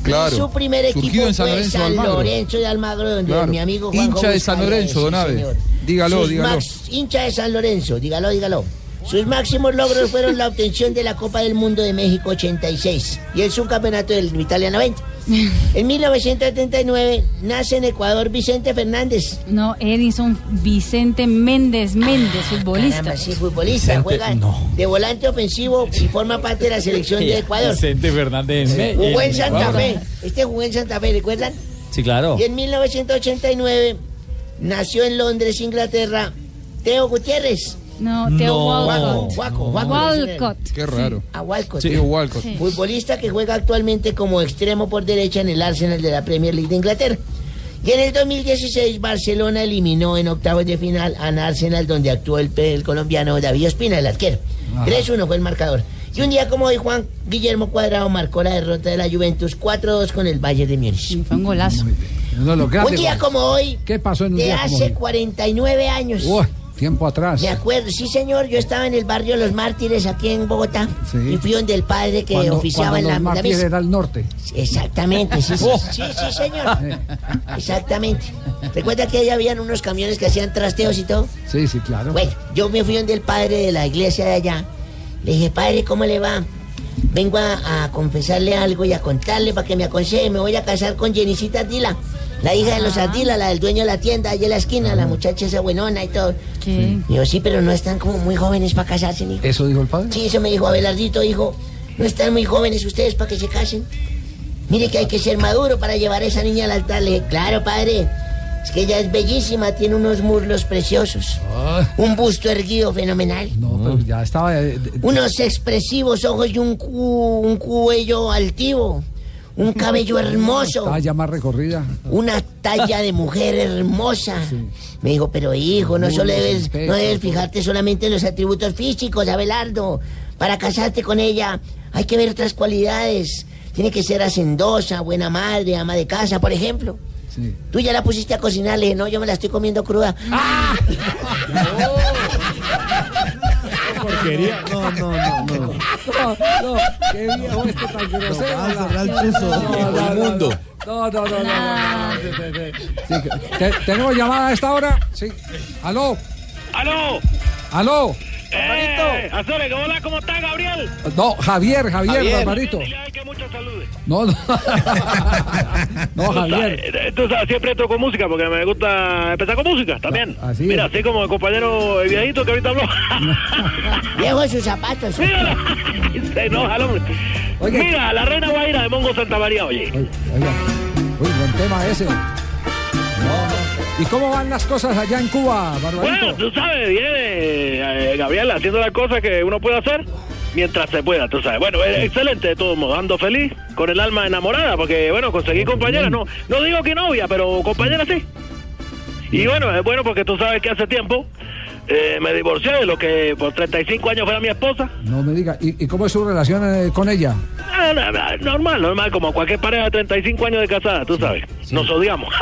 Claro. Y su primer equipo Surgido en San fue Lorenzo San. Lorenzo de Almagro, donde Claro. mi amigo Juanjo Hincha de San Lorenzo, don señor. Dígalo, Sus dígalo. max- hincha de San Lorenzo, dígalo, dígalo. Sus máximos logros fueron la obtención de la Copa del Mundo de México 86 y el subcampeonato del Italia 90. En 1979 nace en Ecuador Vicente Fernández. No, Edison Vicente Méndez Méndez, futbolista. Caramba, sí, futbolista, juega de volante ofensivo y forma parte de la selección de [laughs] Ecuador. Vicente Fernández. Jugó en Santa Fe. Este jugó en Santa Fe, ¿recuerdan? Sí, claro. Y en 1989 nació en Londres, Inglaterra, Teo Gutiérrez. No, Teo No. Walcott. Walcott. Qué raro. A Walcott. Sí, Walcott. Sí. Futbolista que juega actualmente como extremo por derecha en el Arsenal de la Premier League de Inglaterra. Y en el 2016 Barcelona eliminó en octavos de final a Arsenal donde actuó el, el colombiano David Ospina, el arquero. Ajá. 3-1 fue el marcador. Y un día como hoy Juan Guillermo Cuadrado marcó la derrota de la Juventus 4-2 con el Bayern de Múnich. Fue un golazo. Un día como hoy, ¿Qué pasó en un de día como hace hoy? 49 años. Uy, tiempo atrás. De acuerdo, sí señor, yo estaba en el barrio Los Mártires aquí en Bogotá Sí. y fui donde el padre que Cuando- oficiaba cuando en la, los la mártires misa. era el norte. Exactamente, sí, sí, Oh. sí, sí, señor. Exactamente. ¿Recuerda que ahí habían unos camiones que hacían trasteos y todo? Sí, sí, claro. Bueno, yo me fui donde el padre de la iglesia de allá. Le dije, padre, ¿cómo le va? Vengo a, a confesarle algo y a contarle para que me aconseje. Me voy a casar con Jenicita Ardila, la hija de los Ardila, la del dueño de la tienda, allá en la esquina, la muchacha esa buenona y todo. ¿Qué? Digo, sí, pero no están como muy jóvenes para casarse, ni. ¿Eso dijo el padre? Sí, eso me dijo Abelardito, dijo, no están muy jóvenes ustedes para que se casen. Mire que hay que ser maduro para llevar a esa niña al altar. Le dije, claro, padre, es que ella es bellísima, tiene unos muslos preciosos, un busto erguido fenomenal, No, pero ya estaba. eh, de- unos expresivos ojos y un, cu- un cuello altivo, un cabello hermoso. Ya más recorrida. Una talla de mujer hermosa. Me dijo, pero hijo, no solo debes, no debes fijarte solamente en los atributos físicos, Abelardo. Para casarte con ella hay que ver otras cualidades. Tiene que ser hacendosa, buena madre, ama de casa, por ejemplo. Sí. Tú ya la pusiste a cocinar, le dije, no, yo me la estoy comiendo cruda. ¡Ah! [laughs] Porquería. No, no, no, no. No, no, qué viejo este tan grosero. el. No, no, no, Inmundo. No, no, no, no. no, no, sí, sí, sí. Sí, te- ¿Tenemos llamada a esta hora? Sí. ¿Aló? ¡Aló! ¿Aló? ¡Eh! Azores, hola, ¿cómo está, Gabriel? No, Javier, Javier, Javier. Barbarito. Que muchas saludes. No, no. [laughs] no, Javier. Tú sabes, siempre entro con música porque me gusta empezar con música también. así Mira, es. así como el compañero el viejito que ahorita habló. [laughs] Viejo en sus zapatos. Míralo. Se enoja el hombre. Mira, la reina Guaira de Mongo Santa María, oye. Oiga, uy, buen tema ese. ¿Y cómo van las cosas allá en Cuba, Barbarito? Bueno, tú sabes, viene eh, Gabriel haciendo las cosas que uno puede hacer mientras se pueda, tú sabes. Bueno, eh, excelente de todos modos, ando feliz, con el alma enamorada, porque bueno, conseguí compañera, no, no digo que novia, pero compañera sí. Y bueno, es bueno porque tú sabes que hace tiempo eh, me divorcié de lo que por 35 años fuera mi esposa. No me diga. ¿Y, y cómo es su relación eh, con ella? Ah, no, no, normal, normal, como cualquier pareja de 35 años de casada, tú sabes. Nos odiamos. [laughs]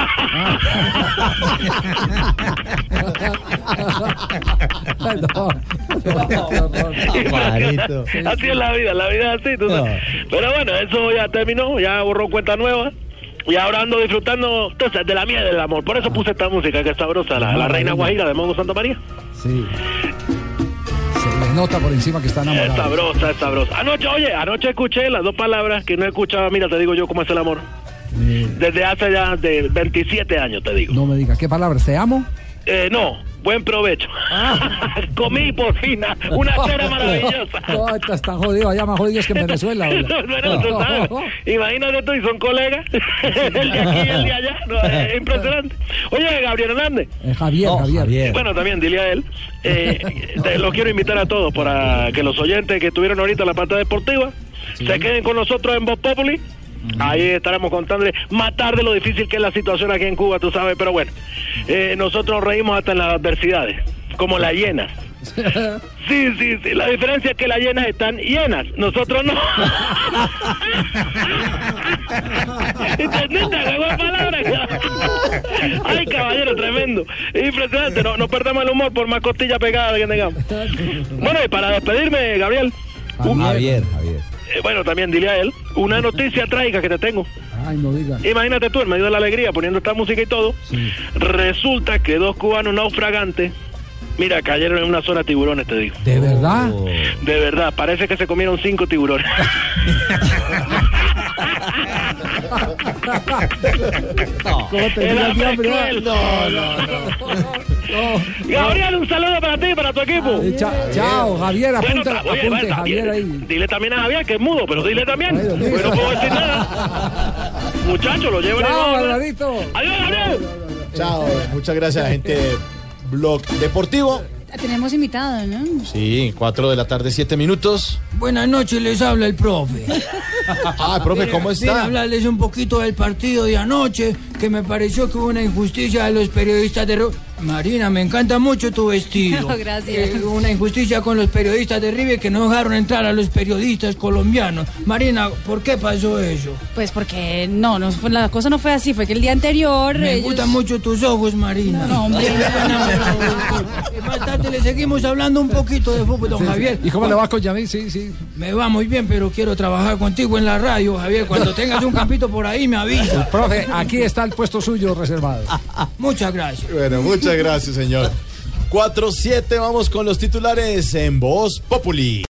Barbarito. [laughs] así es la vida, la vida es así, tú sabes. Pero bueno, eso ya terminó, ya borró cuenta nueva. Y ahora ando disfrutando entonces, de la mía del amor. Por eso puse esta música que es sabrosa, la, la Reina Guajira de Mongo Santa María. Sí. Se le nota por encima que está Es enamorado. sabrosa, es sabrosa. Anoche, oye, anoche escuché las dos palabras que no escuchaba. Mira, te digo yo cómo es el amor. Desde hace ya de 27 años, te digo. No me diga. ¿Qué palabras? ¿Te amo? Eh, no, buen provecho. [laughs] Comí por fin una cera maravillosa. [laughs] No, tan jodido. Allá más jodido es que en Venezuela. [laughs] tú sabes. Imagínate tú, y son colegas. el de aquí y el de allá. No, es impresionante. Oye, Gabriel Hernández. Eh, Javier, Javier. Bueno, también dile a él. Eh, te- los quiero invitar a todos para que los oyentes que estuvieron ahorita en la parte deportiva se queden con nosotros en Voz Populi. Ahí estaremos contándoles más tarde lo difícil que es la situación aquí en Cuba, tú sabes, pero bueno, eh, nosotros nos reímos hasta en las adversidades, como las hienas. [laughs] Sí, sí, sí, la diferencia es que las llenas están llenas, nosotros no. [laughs] ¿Entendiste? De palabras. Ay, caballero, tremendo. Impresionante, no, no perdamos el humor por más costilla pegada que tengamos. Bueno, y para despedirme, Gabriel. un- Javier, Javier. Eh, bueno, también dile a él una noticia trágica que te tengo. Ay, no diga. Imagínate tú, en medio de la alegría, poniendo esta música y todo, resulta que dos cubanos naufragantes, mira, cayeron en una zona de tiburones, te digo. ¿De verdad? De verdad, parece que se comieron cinco tiburones. [laughs] No, no, no. Gabriel, un saludo para ti y para tu equipo. Cha- chao, Javier, Bueno, apunta, ta- oye, apunte, bueno, Javier ahí. Dile también a Javier que es mudo, pero dile también. Ay. Pues no puedo decir nada. [laughs] Muchachos, lo llevan Chao, igual. Barbarito. Adiós, Gabriel. Chao, muchas gracias, gente. Blog Deportivo. Tenemos invitado, ¿no? Sí, 4 de la tarde, 7 minutos. Buenas noches, les habla el profe. Ah, profe, ¿cómo está? a hablarles un poquito del partido de anoche, que me pareció que hubo una injusticia a los periodistas de... Marina, me encanta mucho tu vestido. [laughs] Gracias. Eh, una injusticia con los periodistas de River que no dejaron entrar a los periodistas colombianos. Marina, ¿por qué pasó eso? Pues porque no, no fue- la cosa no fue así, fue que el día anterior. Me ellos- gustan mucho tus ojos, Marina. No, hombre. [laughs] Más tarde le seguimos hablando un poquito de fútbol, don Sí, sí. Javier. ¿Y cómo le va con Yamil? Sí, sí. Me va muy bien, pero quiero trabajar contigo en la radio, Javier. Cuando [laughs] tengas un campito por ahí, me avisa. Profe, aquí está el puesto suyo reservado. Muchas gracias. Bueno, muchas gracias, señor. 4-7, vamos con los titulares en Voz Populi.